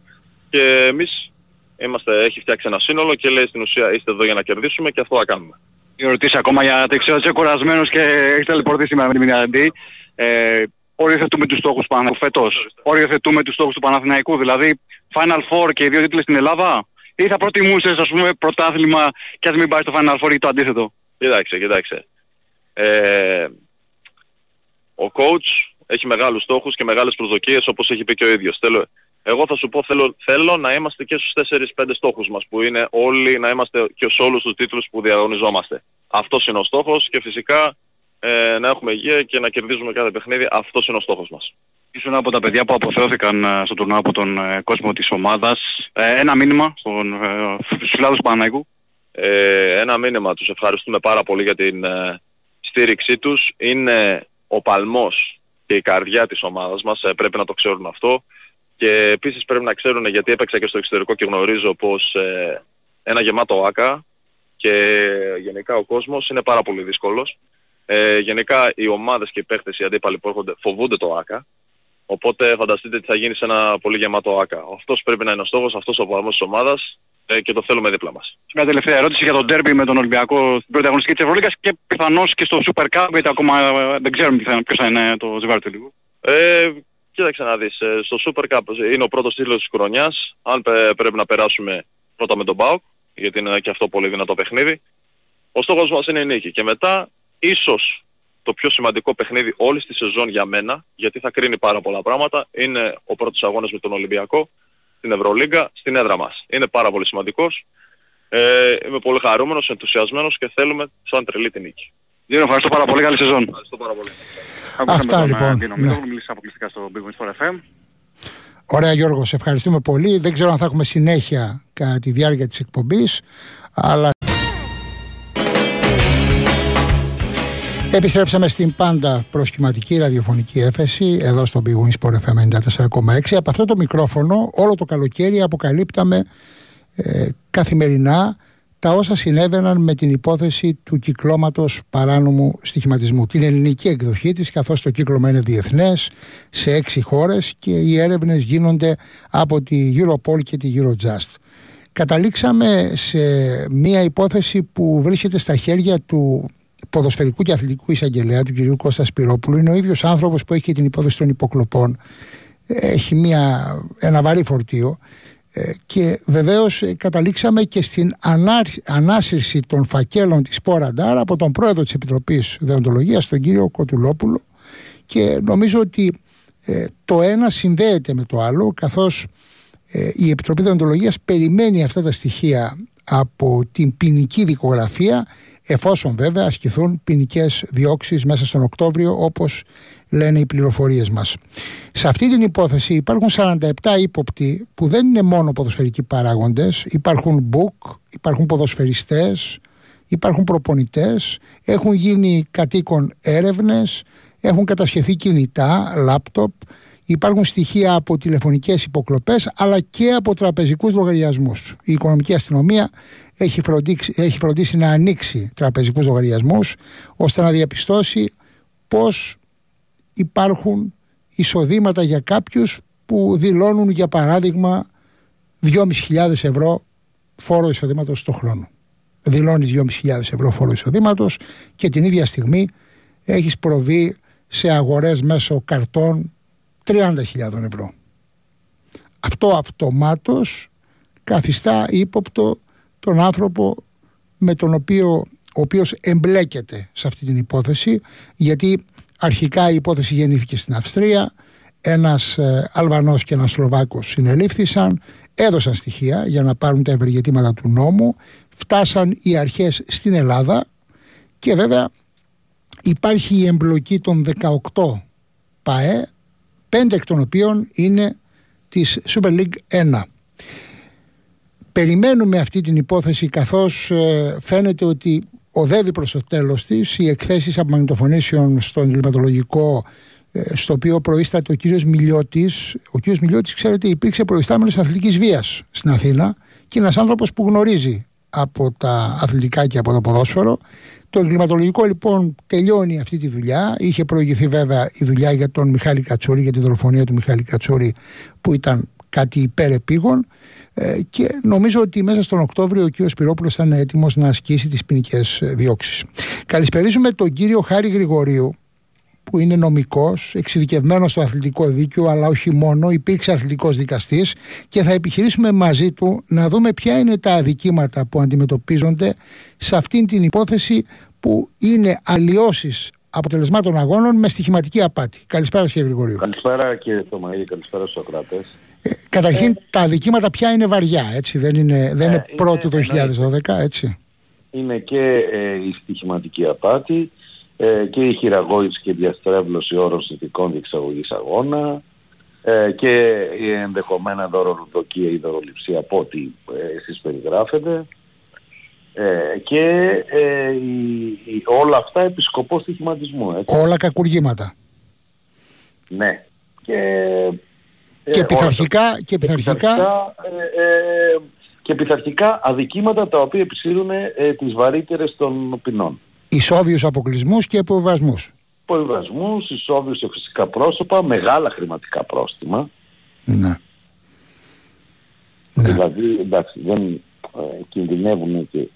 Και εμείς είμαστε, έχει φτιάξει ένα σύνολο και λέει στην ουσία είστε εδώ για να κερδίσουμε και αυτό θα κάνουμε. Η ερωτήση ακόμα γιατί ξέρω ότι είσαι κουρασμένος και έχεις ταλαιπωρηθεί σήμερα με τη Μινιαντή. Ε, οριοθετούμε τους στόχους του Παναθηναϊκού φέτος. Οριοθετούμε τους στόχους του Παναθηναϊκού. Δηλαδή Final Four και οι δύο τίτλοι στην Ελλάδα. Ή θα προτιμούσες ας πούμε πρωτάθλημα και ας μην πάει στο Final Four ή το αντίθετο; Κοιτάξτε, κοιτάξτε. Ε, ο coach έχει μεγάλους στόχους και μεγάλες προσδοκίες όπως έχει πει και ο ίδιος. Θέλω, εγώ θα σου πω θέλω, θέλω να είμαστε και στους 4-5 στόχους μας που είναι όλοι να είμαστε και σε όλους τους τίτλους που διαγωνιζόμαστε. Αυτός είναι ο στόχος και φυσικά ε, να έχουμε υγεία και να κερδίζουμε κάθε παιχνίδι. Αυτός είναι ο στόχος μας. Ήσουν από τα παιδιά που αποθεώθηκαν ε, στο τουρνουά από τον ε, κόσμο της ομάδας. Ε, ένα μήνυμα στον, ε, στους φιλάδους του Παναναϊκού. Ε, ένα μήνυμα. Τους ευχαριστούμε πάρα πολύ για την ε, στήριξή τους. Είναι ο παλμός και η καρδιά της ομάδας μας. Ε, πρέπει να το ξέρουν αυτό. Και επίσης πρέπει να ξέρουν γιατί έπαιξα και στο εξωτερικό και γνωρίζω πως ε, ένα γεμάτο ΆΚΑ και γενικά ο κόσμος είναι πάρα πολύ δύσκολος. Ε, γενικά οι ομάδες και οι παίχτες, οι αντίπαλοι που έρχονται φοβούνται το ΆΚΑ. Οπότε φανταστείτε τι θα γίνει σε ένα πολύ γεμάτο ΆΚΑ. Αυτός πρέπει να είναι ο στόχος, αυτός ο παλμός της ομάδας ε, και το θέλουμε δίπλα μας. Μια τελευταία ερώτηση για τον τέρμπι με τον Ολυμπιακό στην πρώτη αγωνιστική της Ευρωλίγκας και πιθανώς και στο Super Cup γιατί ακόμα ε, δεν ξέρουμε ποιος θα είναι το ζευγάρι του τελικού. Ε, κοίταξε να δεις, ε, στο Super Cup είναι ο πρώτος τίτλος της χρονιάς. Αν πε- πρέπει να περάσουμε πρώτα με τον ΠΑΟΚ, γιατί είναι και αυτό πολύ δυνατό παιχνίδι. Ο στόχος μας είναι η νίκη. Και μετά, ίσως το πιο σημαντικό παιχνίδι όλης της σεζόν για μένα, γιατί θα κρίνει πάρα πολλά πράγματα, είναι ο πρώτος αγώνας με τον Ολυμπιακό στην Ευρωλίγκα, στην έδρα μας. Είναι πάρα πολύ σημαντικός. Ε, είμαι πολύ χαρούμενος, ενθουσιασμένος και θέλουμε σαν τρελή την νίκη. Δίνω, ευχαριστώ πάρα πολύ. Καλή σεζόν. Ευχαριστώ πάρα πολύ. Αυτά, λοιπόν, Δίνω, ναι. μιλήσει αποκλειστικά στο Big Wings for FM. Ωραία Γιώργος, σε ευχαριστούμε πολύ. Δεν ξέρω αν θα έχουμε συνέχεια κατά τη διάρκεια της εκπομπής, αλλά... Επιστρέψαμε στην πάντα προσχηματική ραδιοφωνική έφεση εδώ στο Big Wings Sport FM 94,6. Από αυτό το μικρόφωνο όλο το καλοκαίρι αποκαλύπταμε ε, καθημερινά τα όσα συνέβαιναν με την υπόθεση του κυκλώματος παράνομου στοιχηματισμού. Την ελληνική εκδοχή της, καθώς το κύκλωμα είναι διεθνές σε έξι χώρες και οι έρευνες γίνονται από τη Europol και τη Eurojust. Καταλήξαμε σε μία υπόθεση που βρίσκεται στα χέρια του ποδοσφαιρικού και αθλητικού εισαγγελέα, του κυρίου Κώστας Σπυρόπουλου. Είναι ο ίδιος άνθρωπος που έχει και την υπόθεση των υποκλοπών. Έχει μία, ένα βαρύ φορτίο. Ε, και βεβαίως ε, καταλήξαμε και στην ανά, ανάσυρση των φακέλων της Πόραντάρ από τον πρόεδρο της Επιτροπής Δεοντολογίας, τον κύριο Κοτουλόπουλο. Και νομίζω ότι ε, το ένα συνδέεται με το άλλο καθώς ε, η Επιτροπή Δεοντολογίας περιμένει αυτά τα στοιχεία από την ποινική δικογραφία εφόσον βέβαια ασκηθούν ποινικές διώξεις μέσα στον Οκτώβριο όπως λένε οι πληροφορίες μας. Σε αυτή την υπόθεση υπάρχουν 47 ύποπτοι που δεν είναι μόνο ποδοσφαιρικοί παράγοντες, υπάρχουν μπουκ, υπάρχουν ποδοσφαιριστές, υπάρχουν προπονητές, έχουν γίνει κατοίκον έρευνες, έχουν κατασχεθεί κινητά, λάπτοπ, υπάρχουν στοιχεία από τηλεφωνικές υποκλοπές αλλά και από τραπεζικούς λογαριασμούς. Η οικονομική αστυνομία έχει φροντίσει, έχει φροντίσει να ανοίξει τραπεζικούς λογαριασμούς ώστε να διαπιστώσει πώς υπάρχουν εισοδήματα για κάποιους που δηλώνουν για παράδειγμα 2.500 ευρώ φόρο εισοδήματος το χρόνο. Δηλώνεις 2.500 ευρώ φόρο εισοδήματος και την ίδια στιγμή έχεις προβεί σε αγορές μέσω καρτών 30.000 ευρώ. Αυτό αυτομάτως καθιστά ύποπτο τον άνθρωπο με τον οποίο ο οποίος εμπλέκεται σε αυτή την υπόθεση γιατί αρχικά η υπόθεση γεννήθηκε στην Αυστρία ένας ε, Αλβανός και ένας Σλοβάκος συνελήφθησαν έδωσαν στοιχεία για να πάρουν τα ευεργετήματα του νόμου φτάσαν οι αρχές στην Ελλάδα και βέβαια υπάρχει η εμπλοκή των 18 ΠΑΕ πέντε εκ των οποίων είναι της Super League 1. Περιμένουμε αυτή την υπόθεση καθώς ε, φαίνεται ότι οδεύει προς το τέλος της οι εκθέσεις απομαγνητοφωνήσεων στο εγκληματολογικό ε, στο οποίο προείσταται ο κύριος Μιλιώτης. Ο κύριος Μιλιώτης, ξέρετε, υπήρξε προϊστάμενος αθλητικής βίας στην Αθήνα και ένας άνθρωπος που γνωρίζει από τα αθλητικά και από το ποδόσφαιρο. Το εγκληματολογικό λοιπόν τελειώνει αυτή τη δουλειά. Είχε προηγηθεί βέβαια η δουλειά για τον Μιχάλη Κατσούρη, για τη δολοφονία του Μιχάλη Κατσούρη που ήταν κάτι υπερεπίγον ε, και νομίζω ότι μέσα στον Οκτώβριο ο κ. Σπυρόπουλος θα είναι έτοιμος να ασκήσει τις ποινικές διώξεις. Καλησπερίζουμε τον κύριο Χάρη Γρηγορίου που είναι νομικός, εξειδικευμένος στο αθλητικό δίκαιο αλλά όχι μόνο, υπήρξε αθλητικός δικαστής και θα επιχειρήσουμε μαζί του να δούμε ποια είναι τα αδικήματα που αντιμετωπίζονται σε αυτήν την υπόθεση που είναι αλλοιώσεις αποτελεσμάτων αγώνων με στοιχηματική απάτη. Καλησπέρα κύριε Γρηγορίου. Καλησπέρα κύριε Θωμαίδη, καλησπέρα στους Σοκράτες. Ε, καταρχήν τα αδικήματα πια είναι βαριά, έτσι, δεν είναι, δεν είναι πρώτο το 2012, έτσι. Είναι και ε, η στοιχηματική απάτη ε, και η χειραγώγηση και διαστρέβλωση όρων συνθηκών διεξαγωγής αγώνα ε, και η ενδεχομένα δωροδοκία ή δωροληψία από ό,τι ε, εσείς περιγράφετε ε, και ε, η, η, όλα αυτά επί σκοπός στοιχηματισμού. Έτσι. Όλα κακουργήματα. Ναι. Και, και ε, πειθαρχικά, όλα- και πειθαρχικά, ε, ε, και πειθαρχικά αδικήματα τα οποία επισύρουν ε, τις βαρύτερες των ποινών. Ισόβιους αποκλεισμούς και υποβασμούς. Πολυβασμούς, ισόβιους σε φυσικά πρόσωπα, μεγάλα χρηματικά πρόστιμα. Ναι. Δηλαδή, εντάξει, δεν ε, κινδυνεύουν και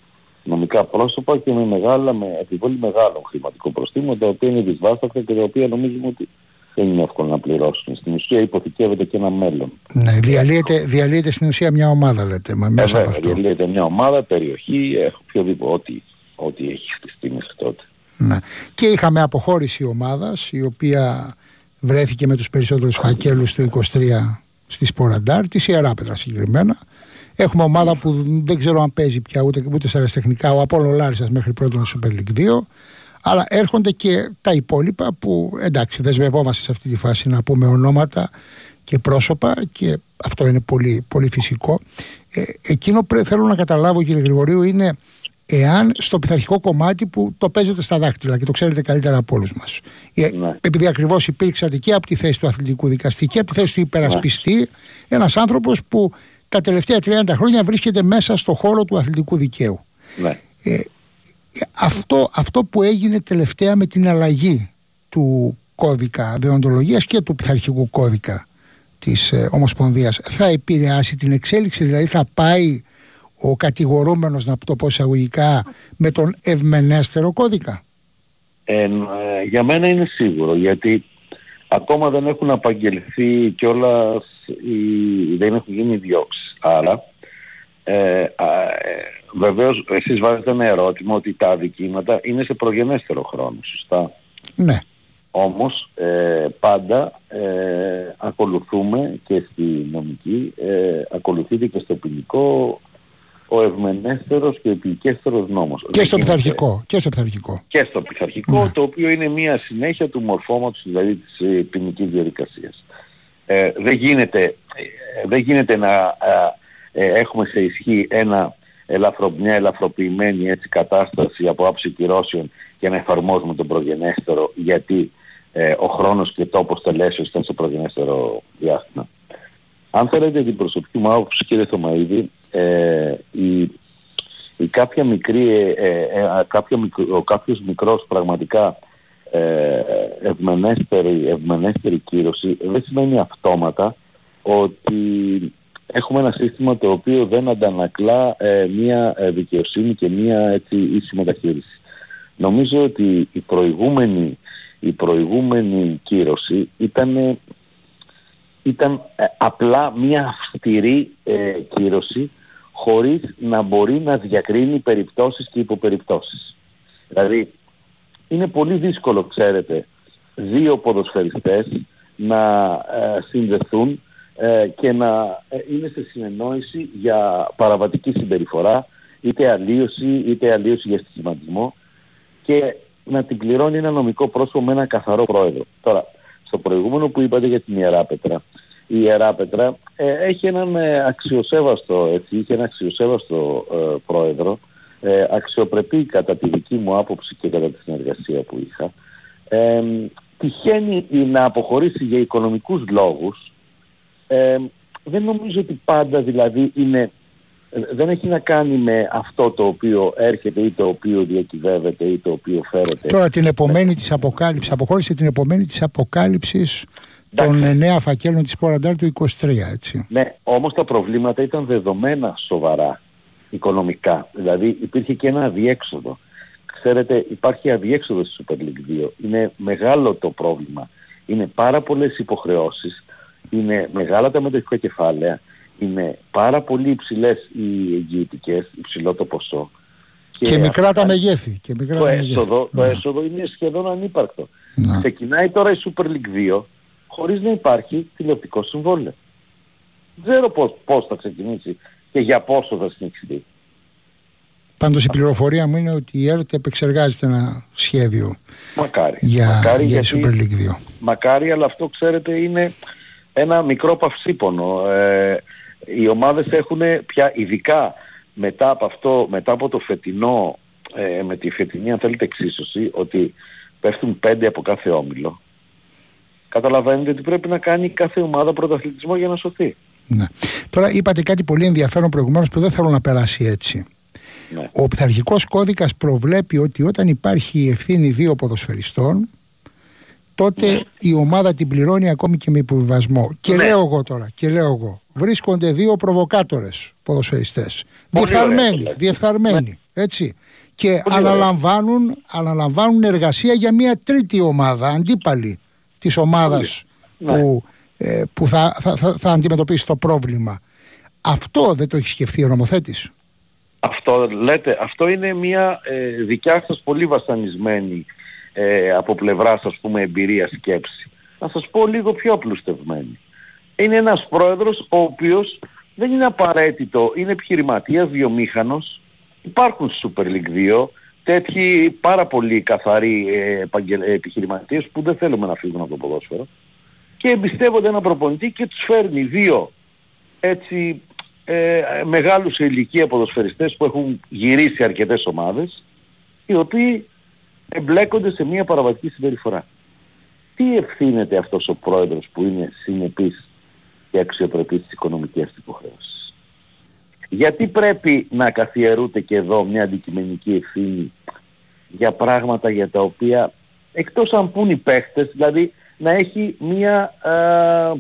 νομικά πρόσωπα και με μεγάλα, με επιβολή μεγάλων χρηματικών προστήμων, τα οποία είναι δυσβάσταχτα και τα οποία νομίζουμε ότι δεν είναι εύκολο να πληρώσουν. Στην ουσία υποθηκεύεται και ένα μέλλον. Ναι, διαλύεται, διαλύεται στην ουσία μια ομάδα λέτε, μα μέσα Ε, από βέβαια, αυτό. διαλύεται μια ομάδα, περιοχή, ε, οποιοδήποτε, ό,τι, ό,τι έχει χτιστεί μέχρι τότε. Ναι. Και είχαμε αποχώρηση ομάδας η οποία βρέθηκε με τους περισσότερους φακέλους του 23 στη Σποραντάρ, τη Ιεράπετρα συγκεκριμένα. Έχουμε ομάδα που δεν ξέρω αν παίζει πια ούτε, ούτε στα αεραστεχνικά, ο Απόλλων Λάρισας μέχρι πρώτον Super League 2. Αλλά έρχονται και τα υπόλοιπα που εντάξει δεσμευόμαστε σε αυτή τη φάση να πούμε ονόματα και πρόσωπα και αυτό είναι πολύ, πολύ φυσικό. Ε, εκείνο που θέλω να καταλάβω κύριε Γρηγορίου είναι εάν στο πειθαρχικό κομμάτι που το παίζετε στα δάχτυλα και το ξέρετε καλύτερα από όλους μας. Ε, Επειδή ακριβώς υπήρξατε και από τη θέση του αθλητικού δικαστή και από τη θέση του υπερασπιστή ένας άνθρωπος που τα τελευταία 30 χρόνια βρίσκεται μέσα στο χώρο του αθλητικού δικαίου. Ναι. Ε, αυτό, αυτό που έγινε τελευταία με την αλλαγή του κώδικα δεοντολογίας και του πειθαρχικού κώδικα της ε, Ομοσπονδίας θα επηρεάσει την εξέλιξη, δηλαδή θα πάει ο κατηγορούμενος να το πω εισαγωγικά με τον ευμενέστερο κώδικα. Ε, ε, για μένα είναι σίγουρο γιατί ακόμα δεν έχουν απαγγελθεί κιόλας οι, δεν έχουν γίνει διώξεις. Άρα ε, α, ε, βεβαίως εσείς βάζετε ένα ερώτημα ότι τα αδικήματα είναι σε προγενέστερο χρόνο, σωστά; Ναι. Όμως ε, πάντα ε, ακολουθούμε και στη νομική, ε, ακολουθείται και στο ποινικό ο ευμενέστερος και ο επικέστερος νόμος. Και στο Δεν γίνεται- πειθαρχικό. Και στο πειθαρχικό. και στο πειθαρχικό, το οποίο είναι μια συνέχεια του μορφώματος δηλαδή της ε, ποινικής διαδικασίας. Ε, δεν, γίνεται, ε, δεν γίνεται να ε, ε, έχουμε σε ισχύ ένα ελαφρο, μια ελαφροποιημένη έτσι, κατάσταση από άψη κυρώσεων και να εφαρμόζουμε τον προγενέστερο γιατί ε, ο χρόνος και τόπος τελέσεως ήταν σε προγενέστερο διάστημα. Αν θέλετε την προσωπική μου άποψη κύριε Θωμαίδη, ε, η, η κάποια μικρή, ε, ε, ε, κάποιο μικρο- ο κάποιος μικρός πραγματικά ε, ευμενέστερη, ευμενέστερη κύρωση δεν σημαίνει αυτόματα ότι έχουμε ένα σύστημα το οποίο δεν αντανακλά ε, μία ε, δικαιοσύνη και μία έτσι, ίση μεταχείριση. Νομίζω ότι η προηγούμενη, η προηγούμενη κύρωση ήταν, ήταν ε, απλά μία αυστηρή ε, κύρωση χωρίς να μπορεί να διακρίνει περιπτώσεις και υποπεριπτώσεις. Δηλαδή είναι πολύ δύσκολο, ξέρετε, δύο ποδοσφαιριστές να ε, συνδεθούν ε, και να ε, είναι σε συνεννόηση για παραβατική συμπεριφορά, είτε αλλίωση, είτε αλλίωση για στοιχηματισμό και να την πληρώνει ένα νομικό πρόσωπο με ένα καθαρό πρόεδρο. Τώρα, στο προηγούμενο που είπατε για την Ιερά Πέτρα, η Ιερά Πέτρα ε, έχει έναν ε, αξιοσέβαστο, έτσι, είχε ένα αξιοσέβαστο ε, πρόεδρο, ε, αξιοπρεπή κατά τη δική μου άποψη και κατά τη συνεργασία που είχα. Ε, τυχαίνει να αποχωρήσει για οικονομικούς λόγους. Ε, δεν νομίζω ότι πάντα δηλαδή είναι δεν έχει να κάνει με αυτό το οποίο έρχεται ή το οποίο διακυβεύεται ή το οποίο φέρεται. Τώρα την επομένη της αποκάλυψης, αποχώρησε την επομένη της αποκάλυψης των εννέα φακέλων της Ποραντάρ του 23, έτσι. Ναι, όμως τα προβλήματα ήταν δεδομένα σοβαρά οικονομικά. Δηλαδή υπήρχε και ένα αδιέξοδο. ξέρετε υπάρχει αδιέξοδο στη Super League 2. Είναι μεγάλο το πρόβλημα. Είναι πάρα πολλές υποχρεώσεις. Είναι μεγάλα τα μετοχικά κεφάλαια. Είναι πάρα πολύ υψηλές οι εγγυητικές, υψηλό το ποσό. Και, μικρά τα μεγέθη. Και μικρά το, τα έσοδο, μεγέθη. το Ναι. έσοδο είναι σχεδόν ανύπαρκτο. Ξεκινάει τώρα η Super League 2 χωρίς να υπάρχει τηλεοπτικό συμβόλαιο. Δεν ξέρω πώς, πώς θα ξεκινήσει και για πόσο θα συνεχιστεί. Πάντως η πληροφορία μου είναι ότι η ΕΡΤ επεξεργάζεται ένα σχέδιο Μακάρι. για, Μακάρι για τη γιατί- Super League 2. Μακάρι, αλλά αυτό ξέρετε είναι ένα μικρό παυσίπονο. Ε, οι ομάδες έχουν πια ειδικά μετά από αυτό, μετά από το φετινό, ε, με τη φετινή αν θέλετε εξίσωση, ότι πέφτουν πέντε από κάθε όμιλο. Καταλαβαίνετε ότι πρέπει να κάνει κάθε ομάδα πρωταθλητισμό για να σωθεί. Ναι. Τώρα είπατε κάτι πολύ ενδιαφέρον προηγουμένως που δεν θέλω να περάσει έτσι. Ναι. Ο πειθαρχικός κώδικας προβλέπει ότι όταν υπάρχει η ευθύνη δύο ποδοσφαιριστών τότε η ομάδα την πληρώνει ακόμη και με υποβιβασμό. Και Ναι. λέω εγώ τώρα, και λέω εγώ, βρίσκονται δύο προβοκάτορες ποδοσφαιριστές. Πολύ ωραία το Διεφθαρμένοι, λέτε. διεφθαρμένοι, έτσι. Και Πολύ ωραία. αναλαμβάνουν, αναλαμβάνουν εργασία για μια τρίτη ομάδα, αντίπαλη της ομάδας Ναι. που, ε, που θα, θα, θα, θα αντιμετωπίσει το πρόβλημα. Αυτό δεν το έχει σκεφτεί ο νομοθέτης; Αυτό λέτε, αυτό είναι μια ε, δικιά σας πολύ βασανισμένη ε, από πλευράς ας πούμε εμπειρία σκέψη. Να σας πω λίγο πιο απλουστευμένη. Είναι ένας πρόεδρος ο οποίος δεν είναι απαραίτητο, είναι επιχειρηματίας, βιομήχανος. Υπάρχουν στη Super League 2 τέτοιοι πάρα πολύ καθαροί ε, επαγγελ- ε, επιχειρηματίες που δεν θέλουμε να φύγουν από το ποδόσφαιρο και εμπιστεύονται ένα προπονητή και τους φέρνει δύο έτσι ε, μεγάλους σε ηλικία ποδοσφαιριστές που έχουν γυρίσει αρκετές ομάδες οι οποίοι εμπλέκονται σε μια παραβατική συμπεριφορά. Τι ευθύνεται αυτός ο πρόεδρος που είναι συνεπής και αξιοπρεπής στις οικονομικές του υποχρεώσεις; Γιατί πρέπει να καθιερούται και εδώ μια αντικειμενική ευθύνη για πράγματα για τα οποία εκτός αν πούν οι παίχτες, δηλαδή να έχει μια α,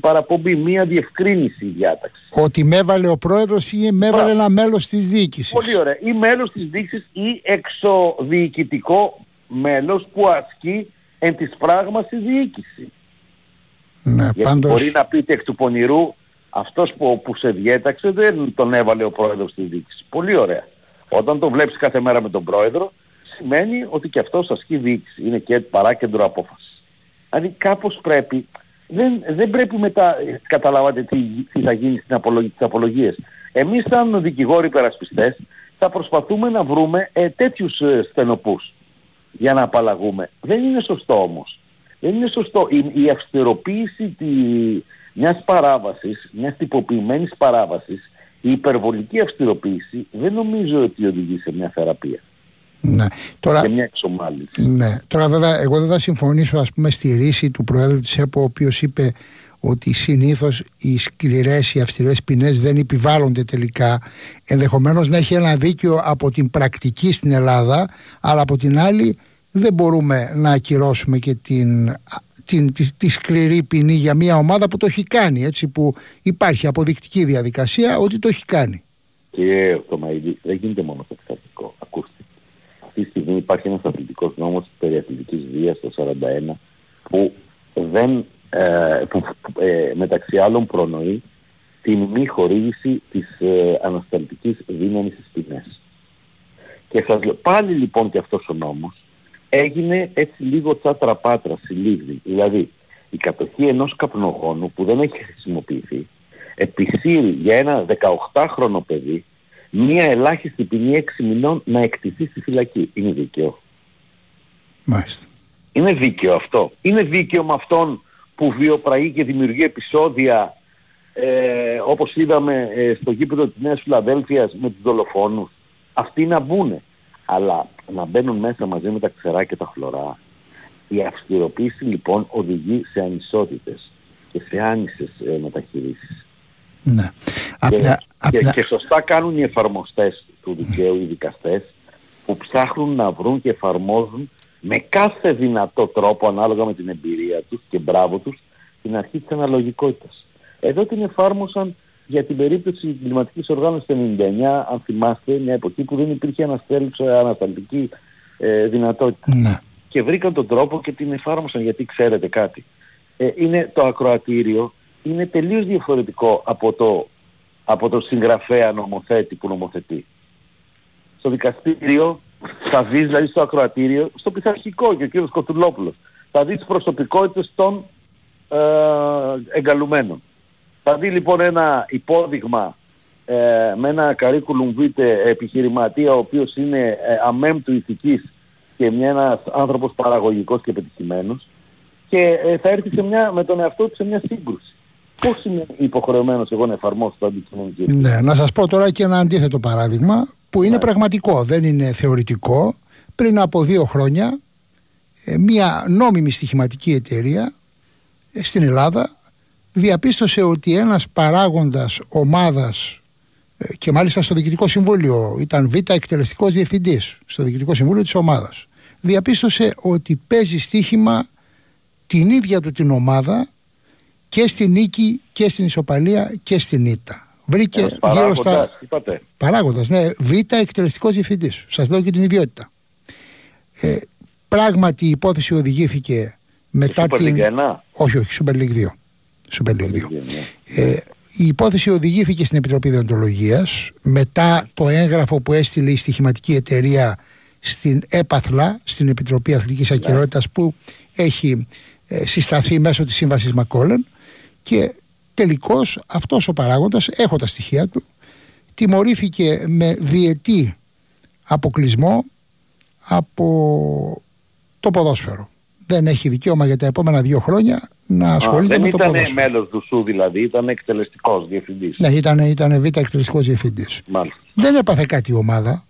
παραπομπή, μια διευκρίνηση η διάταξη. Ότι με έβαλε ο πρόεδρος ή με έβαλε ένα μέλος της διοίκησης. Πολύ ωραία. Ή μέλος της διοίκησης ή εξοδιοικητικό μέλος που ασκεί εν της πράγμας η διοίκηση. Ναι, Γιατί πάντως... μπορεί να πείτε εκ του πονηρού αυτός που, που σε διέταξε δεν τον έβαλε ο πρόεδρος της διοίκησης. Πολύ ωραία. Όταν τον βλέπεις κάθε μέρα με τον πρόεδρο σημαίνει ότι και αυτός ασκεί διοίκηση. Είναι και παράκεντρο απόφασης. Δηλαδή κάπως πρέπει, δεν, δεν πρέπει μετά, ε, καταλάβατε τι, τι θα γίνει στην απολογ, στις απολογίες. Εμείς σαν δικηγόροι περασπιστές θα προσπαθούμε να βρούμε ε, τέτοιους ε, στενοπούς για να απαλλαγούμε. Δεν είναι σωστό όμως. Δεν είναι σωστό. Η, η αυστηροποίηση τη, μιας παράβασης, μιας τυποποιημένης παράβασης, η υπερβολική αυστηροποίηση δεν νομίζω ότι οδηγεί σε μια θεραπεία. Ναι. Τώρα, Και μια εξομάλυνση. ναι. Τώρα βέβαια εγώ δεν θα συμφωνήσω ας πούμε στη ρίση του Προέδρου της ΕΠΟ ο οποίος είπε ότι συνήθως οι σκληρές, οι αυστηρές ποινές δεν επιβάλλονται τελικά ενδεχομένως να έχει ένα δίκιο από την πρακτική στην Ελλάδα αλλά από την άλλη δεν μπορούμε να ακυρώσουμε και την, την, τη, τη σκληρή ποινή για μια ομάδα που το έχει κάνει έτσι που υπάρχει αποδεικτική διαδικασία ότι το έχει κάνει. Και το Μαΐδι δεν γίνεται μόνο στο εξαρτικό. Ακούστε. Αυτή τη στιγμή υπάρχει ένας αθλητικός νόμος περί αθλητικής βίας το 41 που δεν ε, που, που, ε, μεταξύ άλλων προνοεί την μη χορήγηση της ε, ανασταλτικής δύναμης στις ποινές. Και σας λέω, πάλι λοιπόν και αυτός ο νόμος έγινε έτσι λίγο τσάτρα πάτρα, συλλήβδη. Δηλαδή, η κατοχή ενός καπνογόνου που δεν έχει χρησιμοποιηθεί επισύρει για ένα 18χρονο παιδί μία ελάχιστη ποινή 6 μηνών να εκτιθεί στη φυλακή. Είναι δίκαιο; Μάλιστα. Είναι δίκαιο αυτό; Είναι δίκαιο με αυτόν που βιοπραγεί και δημιουργεί επεισόδια ε, όπως είδαμε ε, στο γήπεδο της Νέας Φιλαδέλφειας με τους δολοφόνους; Αυτοί να μπουν. Αλλά να μπαίνουν μέσα μαζί με τα ξερά και τα χλωρά. Η αυστηροποίηση λοιπόν οδηγεί σε ανισότητες και σε άνισες ε, μεταχειρήσεις. Ναι. Και, και, και σωστά κάνουν οι εφαρμοστές του δικαίου, οι δικαστές, που ψάχνουν να βρουν και εφαρμόζουν με κάθε δυνατό τρόπο ανάλογα με την εμπειρία τους και μπράβο τους την αρχή της αναλογικότητας. Εδώ την εφάρμοσαν για την περίπτωση της κλιματικής οργάνωσης του 99, αν θυμάστε, μια εποχή που δεν υπήρχε αναστέλουσα ανασταλτική ε, δυνατότητες. Ναι. Και βρήκαν τον τρόπο και την εφάρμοσαν γιατί ξέρετε κάτι. Ε, είναι το ακροατήριο είναι τελείως διαφορετικό από το, από το συγγραφέα νομοθέτη που νομοθετεί. Στο δικαστήριο θα δεις δηλαδή στο ακροατήριο, στο πειθαρχικό και ο κύριος Κοτουλόπουλος, θα δεις τις προσωπικότητες των ε, εγκαλουμένων. Θα δει λοιπόν ένα υπόδειγμα ε, με ένα καρίκουλουμ βίτε επιχειρηματία ο οποίος είναι ε, αμέμπτου ηθικής και μια, ένας άνθρωπος παραγωγικός και πετυχημένος και ε, θα έρθει σε μια, με τον εαυτό του σε μια σύγκρουση. Πώς είμαι υποχρεωμένος εγώ να εφαρμόσω το αντικειμενικό. Ναι, να σας πω τώρα και ένα αντίθετο παράδειγμα που είναι πραγματικό, δεν είναι θεωρητικό. Πριν από δύο χρόνια ε, μια νόμιμη στοιχηματική εταιρεία ε, στην Ελλάδα διαπίστωσε ότι ένας παράγοντας ομάδας ε, και μάλιστα στο Διοικητικό Συμβούλιο ήταν β' εκτελεστικός διευθυντής στο Διοικητικό Συμβούλιο της ομάδας διαπίστωσε ότι παίζει στοίχημα την ίδια του την ομάδα και στη νίκη και στην ισοπαλία και στην ήττα. Βρήκε Ένας γύρω στα. παράγοντας, είπατε. Παράγοντας, ναι. Β εκτελεστικός διευθυντής. Σας λέω και την ιδιότητα. Ε, πράγματι η υπόθεση οδηγήθηκε μετά Super την. League 1. Όχι, όχι, Super League 2. Super League 2. Ε, η υπόθεση οδηγήθηκε στην Επιτροπή Διοντολογίας μετά το έγγραφο που έστειλε η στοιχηματική εταιρεία στην ΕΠΑΘΛΑ, στην Επιτροπή Αθλητικής Ακυρότητας που έχει ε, συσταθεί μέσω της Σύμβασης Μακόλεν και τελικώς αυτός ο παράγοντας, έχω τα στοιχεία του, τιμωρήθηκε με διετή αποκλεισμό από το ποδόσφαιρο. Δεν έχει δικαίωμα για τα επόμενα δύο χρόνια να ασχολείται δεν με το ήταν ποδόσφαιρο. μέλος του ΣΟΥ δηλαδή, ήταν εκτελεστικός διευθυντής. Ναι, ήταν, ήταν β' εκτελεστικός διευθυντής. Μάλιστα. Δεν έπαθε κάτι η ομάδα.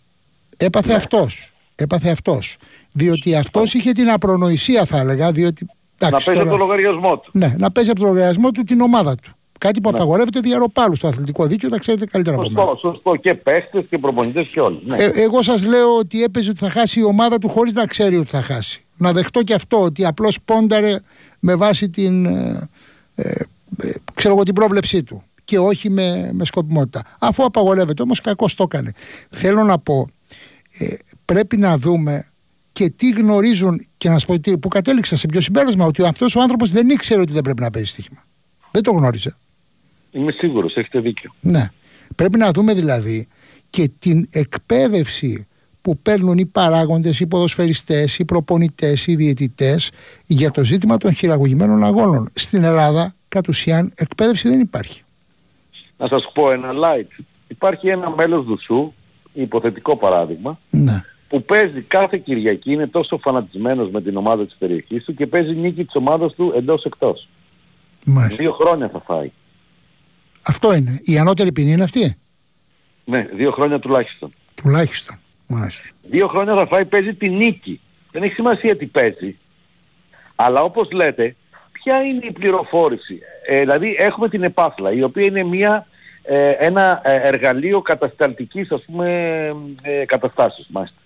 Έπαθε αυτός. Έπαθε αυτός. Διότι αυτός είχε την απρονοησία θα έλεγα, διότι... να εντάξει, παίζει τώρα- από το λογαριασμό του. Ναι, να παίζει από το λογαριασμό του την ομάδα του. Κάτι που απαγορεύεται δια ροπάλου στο αθλητικό δίκαιο, τα ξέρετε καλύτερα από μένα. Σωστό, σωστό. Και παίχτες και προπονητές και όλοι. Ναι. Ε, εγώ σας λέω ότι έπαιζε ότι θα χάσει η ομάδα του χωρίς να ξέρει ότι θα χάσει. Να δεχτώ και αυτό, ότι απλώς πόνταρε με βάση την, ε, ε, ε, ξέρω εγώ, την πρόβλεψή του και όχι με, με σκοπιμότητα. Αφού απαγορεύεται όμως κακώς το έκανε. Θέλω να πω, ε, πρέπει να δούμε και τι γνωρίζουν και να σου πω τι, που κατέληξα σε ποιο συμπέρασμα ότι αυτός ο άνθρωπος δεν ήξερε ότι δεν πρέπει να παίζει στοίχημα. Δεν το γνώριζε. Είμαι σίγουρος, έχετε δίκιο. Ναι. Πρέπει να δούμε δηλαδή και την εκπαίδευση που παίρνουν οι παράγοντες, οι ποδοσφαιριστές, οι προπονητές, οι διαιτητές για το ζήτημα των χειραγωγημένων αγώνων. Στην Ελλάδα, κατ' ουσίαν, εκπαίδευση δεν υπάρχει. Να σας πω ένα light. Υπάρχει ένα μέλος του ΣΟΥ, υποθετικό παράδειγμα, Ναι. που παίζει κάθε Κυριακή, είναι τόσο φανατισμένος με την ομάδα της περιοχής του και παίζει νίκη της ομάδας του εντός εκτός. Μάλιστα. Δύο χρόνια θα φάει. Αυτό είναι. Η ανώτερη ποινή είναι αυτή; Ναι, δύο χρόνια τουλάχιστον. Τουλάχιστον. Μάλιστα. Δύο χρόνια θα φάει, παίζει τη νίκη. Δεν έχει σημασία τι παίζει. Αλλά όπως λέτε, ποια είναι η πληροφόρηση; Ε, δηλαδή έχουμε την επάθλα, η οποία είναι μια, ε, ένα ε, εργαλείο κατασταλτικής ας πούμε ε, καταστάσεως μάλιστα.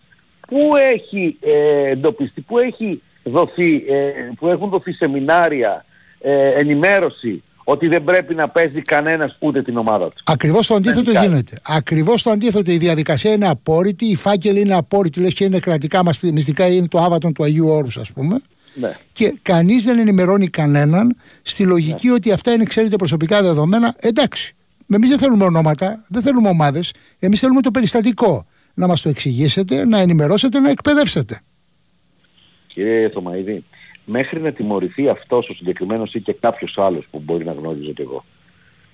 Πού έχει ε, εντοπιστεί, πού έχει δοθεί, ε, που έχουν δοθεί σεμινάρια, ε, ενημέρωση ότι δεν πρέπει να παίζει κανένας ούτε την ομάδα του. Ακριβώς το αντίθετο Τελικά. γίνεται. Ακριβώς το αντίθετο. Η διαδικασία είναι απόρριτη, οι φάκελοι είναι απόρριτοι, λες και είναι κρατικά μας μυστικά, είναι το άβατον του Αγίου Όρους ας πούμε. Ναι. Και κανείς δεν ενημερώνει κανέναν στη λογική Ναι. ότι αυτά είναι, ξέρετε, προσωπικά δεδομένα. Εντάξει. Εμείς δεν θέλουμε ονόματα, δεν θέλουμε ομάδες. Εμείς θέλουμε το περιστατικό. Να μας το εξηγήσετε, να ενημερώσετε, να εκπαιδεύσετε. Κύριε Θωμαίδη, μέχρι να τιμωρηθεί αυτός ο συγκεκριμένος ή και κάποιος άλλος που μπορεί να γνώριζε και εγώ,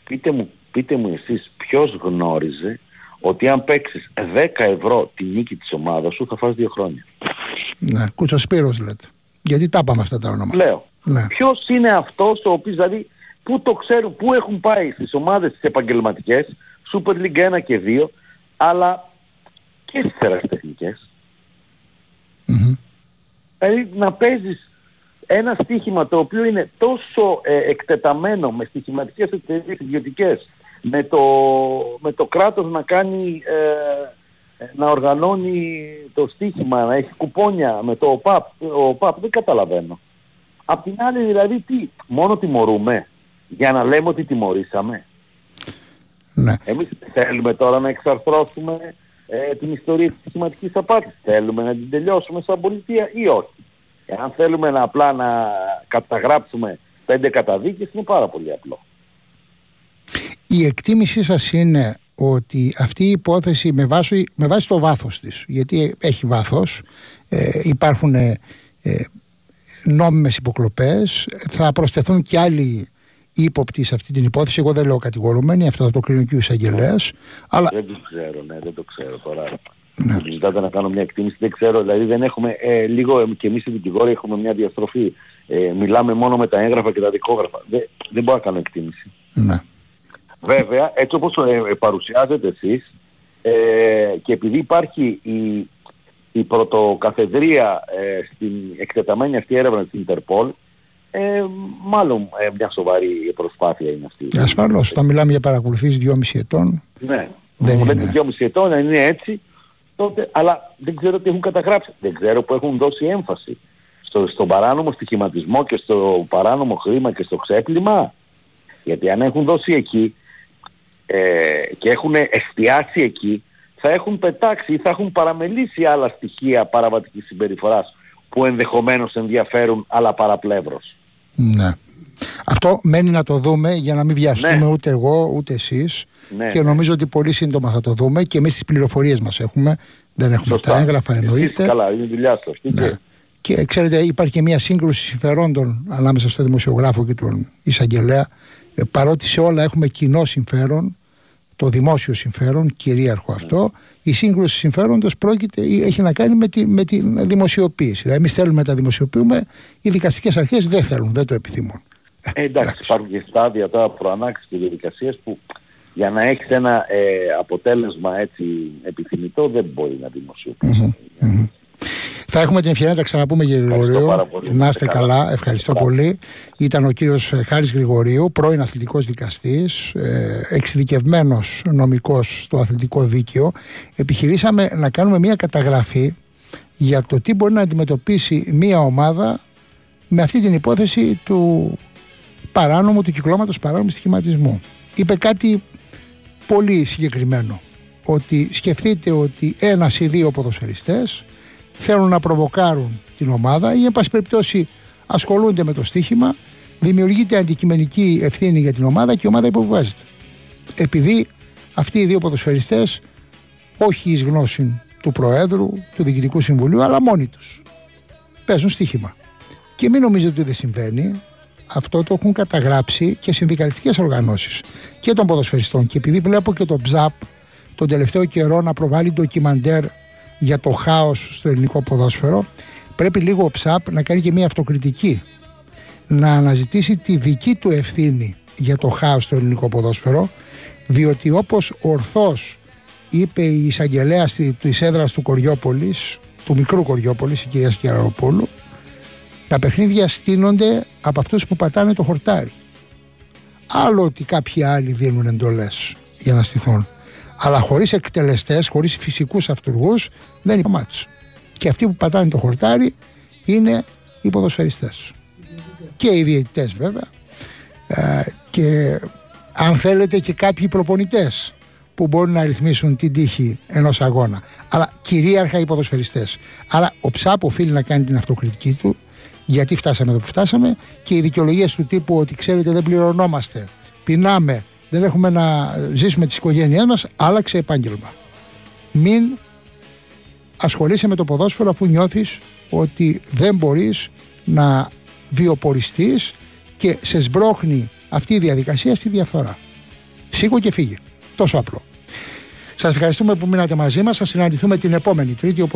πείτε μου, πείτε μου εσείς ποιος γνώριζε ότι αν παίξεις 10 ευρώ τη νίκη της ομάδας σου θα φας δύο χρόνια. Ναι, Κουτσοσπύρος λέτε. Γιατί τα είπαμε αυτά τα ονόματα. Λέω. Ναι. Ποιος είναι αυτός ο οποίος δηλαδή που το ξέρουν, που έχουν πάει στις ομάδες τις επαγγελματικές, Super League 1 και 2, αλλά και στις ερασιτεχνικές. Δηλαδή να παίζεις ένα στοίχημα το οποίο είναι τόσο ε, εκτεταμένο με στοιχηματικές εταιρείες ιδιωτικές, με το, με το κράτος να κάνει, ε, ε, να οργανώνει το στοίχημα, να έχει κουπόνια με το ΟΠΑΠ, ο ΟΠΑΠ δεν καταλαβαίνω. Απ' την άλλη δηλαδή τι, μόνο τιμωρούμε για να λέμε ότι τιμωρήσαμε; Ναι. Εμείς θέλουμε τώρα να εξαρθρώσουμε ε, την ιστορία της στοιχηματικής απάτης. Θέλουμε να την τελειώσουμε σαν πολιτεία ή όχι; Εάν θέλουμε να απλά να καταγράψουμε πέντε καταδίκες είναι πάρα πολύ απλό. Η εκτίμησή σας είναι ότι αυτή η υπόθεση με βάση, με βάση το βάθος της, γιατί έχει βάθος, ε, υπάρχουν ε, ε, νόμιμες υποκλοπές, θα προσθεθούν και άλλοι ύποπτοι σε αυτή την υπόθεση. Εγώ δεν λέω κατηγορούμενοι, αυτό θα το κρίνει και ο εισαγγελέας. Αλλά... Δεν το ξέρω, ναι, δεν το ξέρω τώρα. Ναι. Ζητάτε να κάνω μια εκτίμηση, δεν ξέρω, δηλαδή δεν έχουμε, ε, λίγο ε, και εμείς οι δικηγόροι έχουμε μια διαστροφή. Ε, μιλάμε μόνο με τα έγγραφα και τα δικόγραφα. Δεν, δεν μπορώ να κάνω εκτίμηση. Ναι. Βέβαια, έτσι όπως ε, παρουσιάζετε εσείς ε, και επειδή υπάρχει η, η πρωτοκαθεδρία ε, στην εκτεταμένη αυτή έρευνα της Ιντερπολ, ε, μάλλον ε, μια σοβαρή προσπάθεια είναι αυτή. Ασφαλώς, θα μιλάμε για παρακολουθήσεις 2,5 ετών. Ναι, δεν μου λέτε 2,5 ετών, αν είναι έτσι, τότε, αλλά δεν ξέρω τι έχουν καταγράψει. Δεν ξέρω που έχουν δώσει έμφαση στο, στον παράνομο στοιχηματισμό και στο παράνομο χρήμα και στο ξέπλυμα. Γιατί αν έχουν δώσει εκεί ε, και έχουν εστιάσει εκεί, θα έχουν πετάξει ή θα έχουν παραμελήσει άλλα στοιχεία παραβατικής συμπεριφοράς που ενδεχομένως ενδιαφέρουν αλλά παραπλεύρος. Ναι. Αυτό μένει να το δούμε για να μην βιαστούμε ναι. ούτε εγώ ούτε εσείς Ναι, και ναι. νομίζω ότι πολύ σύντομα θα το δούμε και εμείς τις πληροφορίες μας έχουμε, δεν έχουμε Σωστά. τα έγγραφα Εσείς εννοείται. Καλά, είναι η δουλειά σας. Τι Ναι. και- Και ξέρετε, υπάρχει και μια σύγκρουση συμφερόντων ανάμεσα στο δημοσιογράφο και τον εισαγγελέα. Ε, παρότι σε όλα έχουμε κοινό συμφέρον, το δημόσιο συμφέρον, κυρίαρχο αυτό, η σύγκρουση συμφέροντος πρόκειται, ή έχει να κάνει με, τη, με την δημοσιοποίηση. Δηλαδή, εμείς θέλουμε να τα δημοσιοποιούμε, οι δικαστικές αρχές δεν θέλουν, δεν το επιθυμούν. Ε, εντάξει, υπάρχουν και στάδια τώρα προανάξεις και διαδικασίες που για να έχεις ένα ε, αποτέλεσμα έτσι επιθυμητό δεν μπορεί να δημοσιοποιήσει. Θα έχουμε την ευκαιρία να τα ξαναπούμε κύριε Γρηγορίου. πάρα πολύ. Να είστε καλά. Ευχαριστώ πολύ. Ήταν ο κύριος ε, Χάρης Γρηγορίου, πρώην αθλητικός δικαστής, ε, εξειδικευμένος νομικός στο αθλητικό δίκαιο. Επιχειρήσαμε να κάνουμε μια καταγραφή για το τι μπορεί να αντιμετωπίσει μια ομάδα με αυτή την υπόθεση του παράνομου, του κυκλώματος παράνομου στοιχηματισμού. Είπε κάτι πολύ συγκεκριμένο. Ότι σκεφτείτε ότι ένας ή δύο ποδοσφαιριστές θέλουν να προβοκάρουν την ομάδα ή εν πάση περιπτώσει ασχολούνται με το στοίχημα, δημιουργείται αντικειμενική ευθύνη για την ομάδα και η ομάδα υποβιβάζεται. Επειδή αυτοί οι δύο ποδοσφαιριστές όχι εις γνώση του Προέδρου, του Διοικητικού Συμβουλίου, αλλά μόνοι τους παίζουν στοίχημα. Και μην νομίζετε ότι δεν συμβαίνει. Αυτό το έχουν καταγράψει και συνδικαλιστικές οργανώσεις και των ποδοσφαιριστών. Και επειδή βλέπω και το ΨΑΠ τον τελευταίο καιρό να προβάλλει ντοκιμαντέρ για το χάος στο ελληνικό ποδόσφαιρο, πρέπει λίγο ο ΨΑΠ να κάνει και μια αυτοκριτική. Να αναζητήσει τη δική του ευθύνη για το χάος στο ελληνικό ποδόσφαιρο, διότι όπως ορθώς είπε η εισαγγελέα της έδρας του Κοριόπολης, του μικρού Κοριόπολης, η κυρία Σκιαροπούλου, τα παιχνίδια στείνονται από αυτούς που πατάνε το χορτάρι. Άλλο ότι κάποιοι άλλοι δίνουν εντολές για να στηθούν. Αλλά χωρίς εκτελεστές, χωρίς φυσικούς αυτούργους δεν υπάρχει μάτς. Και αυτοί που πατάνε το χορτάρι είναι οι ποδοσφαιριστές. Και οι διαιτητές βέβαια. Ε, και αν θέλετε και κάποιοι προπονητές που μπορούν να ρυθμίσουν την τύχη ενός αγώνα. Αλλά κυρίαρχα οι ποδοσφαιριστές. Άρα ο ΨΑΠ οφείλει να κάνει την αυτοκριτική του γιατί φτάσαμε εδώ που φτάσαμε και οι δικαιολογίες του τύπου ότι ξέρετε δεν πληρωνόμαστε, πεινάμε, δεν έχουμε να ζήσουμε τις οικογένειές μας, άλλαξε επάγγελμα. Μην ασχολείσαι με το ποδόσφαιρο αφού νιώθεις ότι δεν μπορείς να βιοποριστείς και σε σμπρώχνει αυτή η διαδικασία στη διαφθορά. Σήκω και φύγε. Τόσο απλό. Σας ευχαριστούμε που μείνατε μαζί μας. Θα συναντηθούμε την επόμενη Τρίτη όπως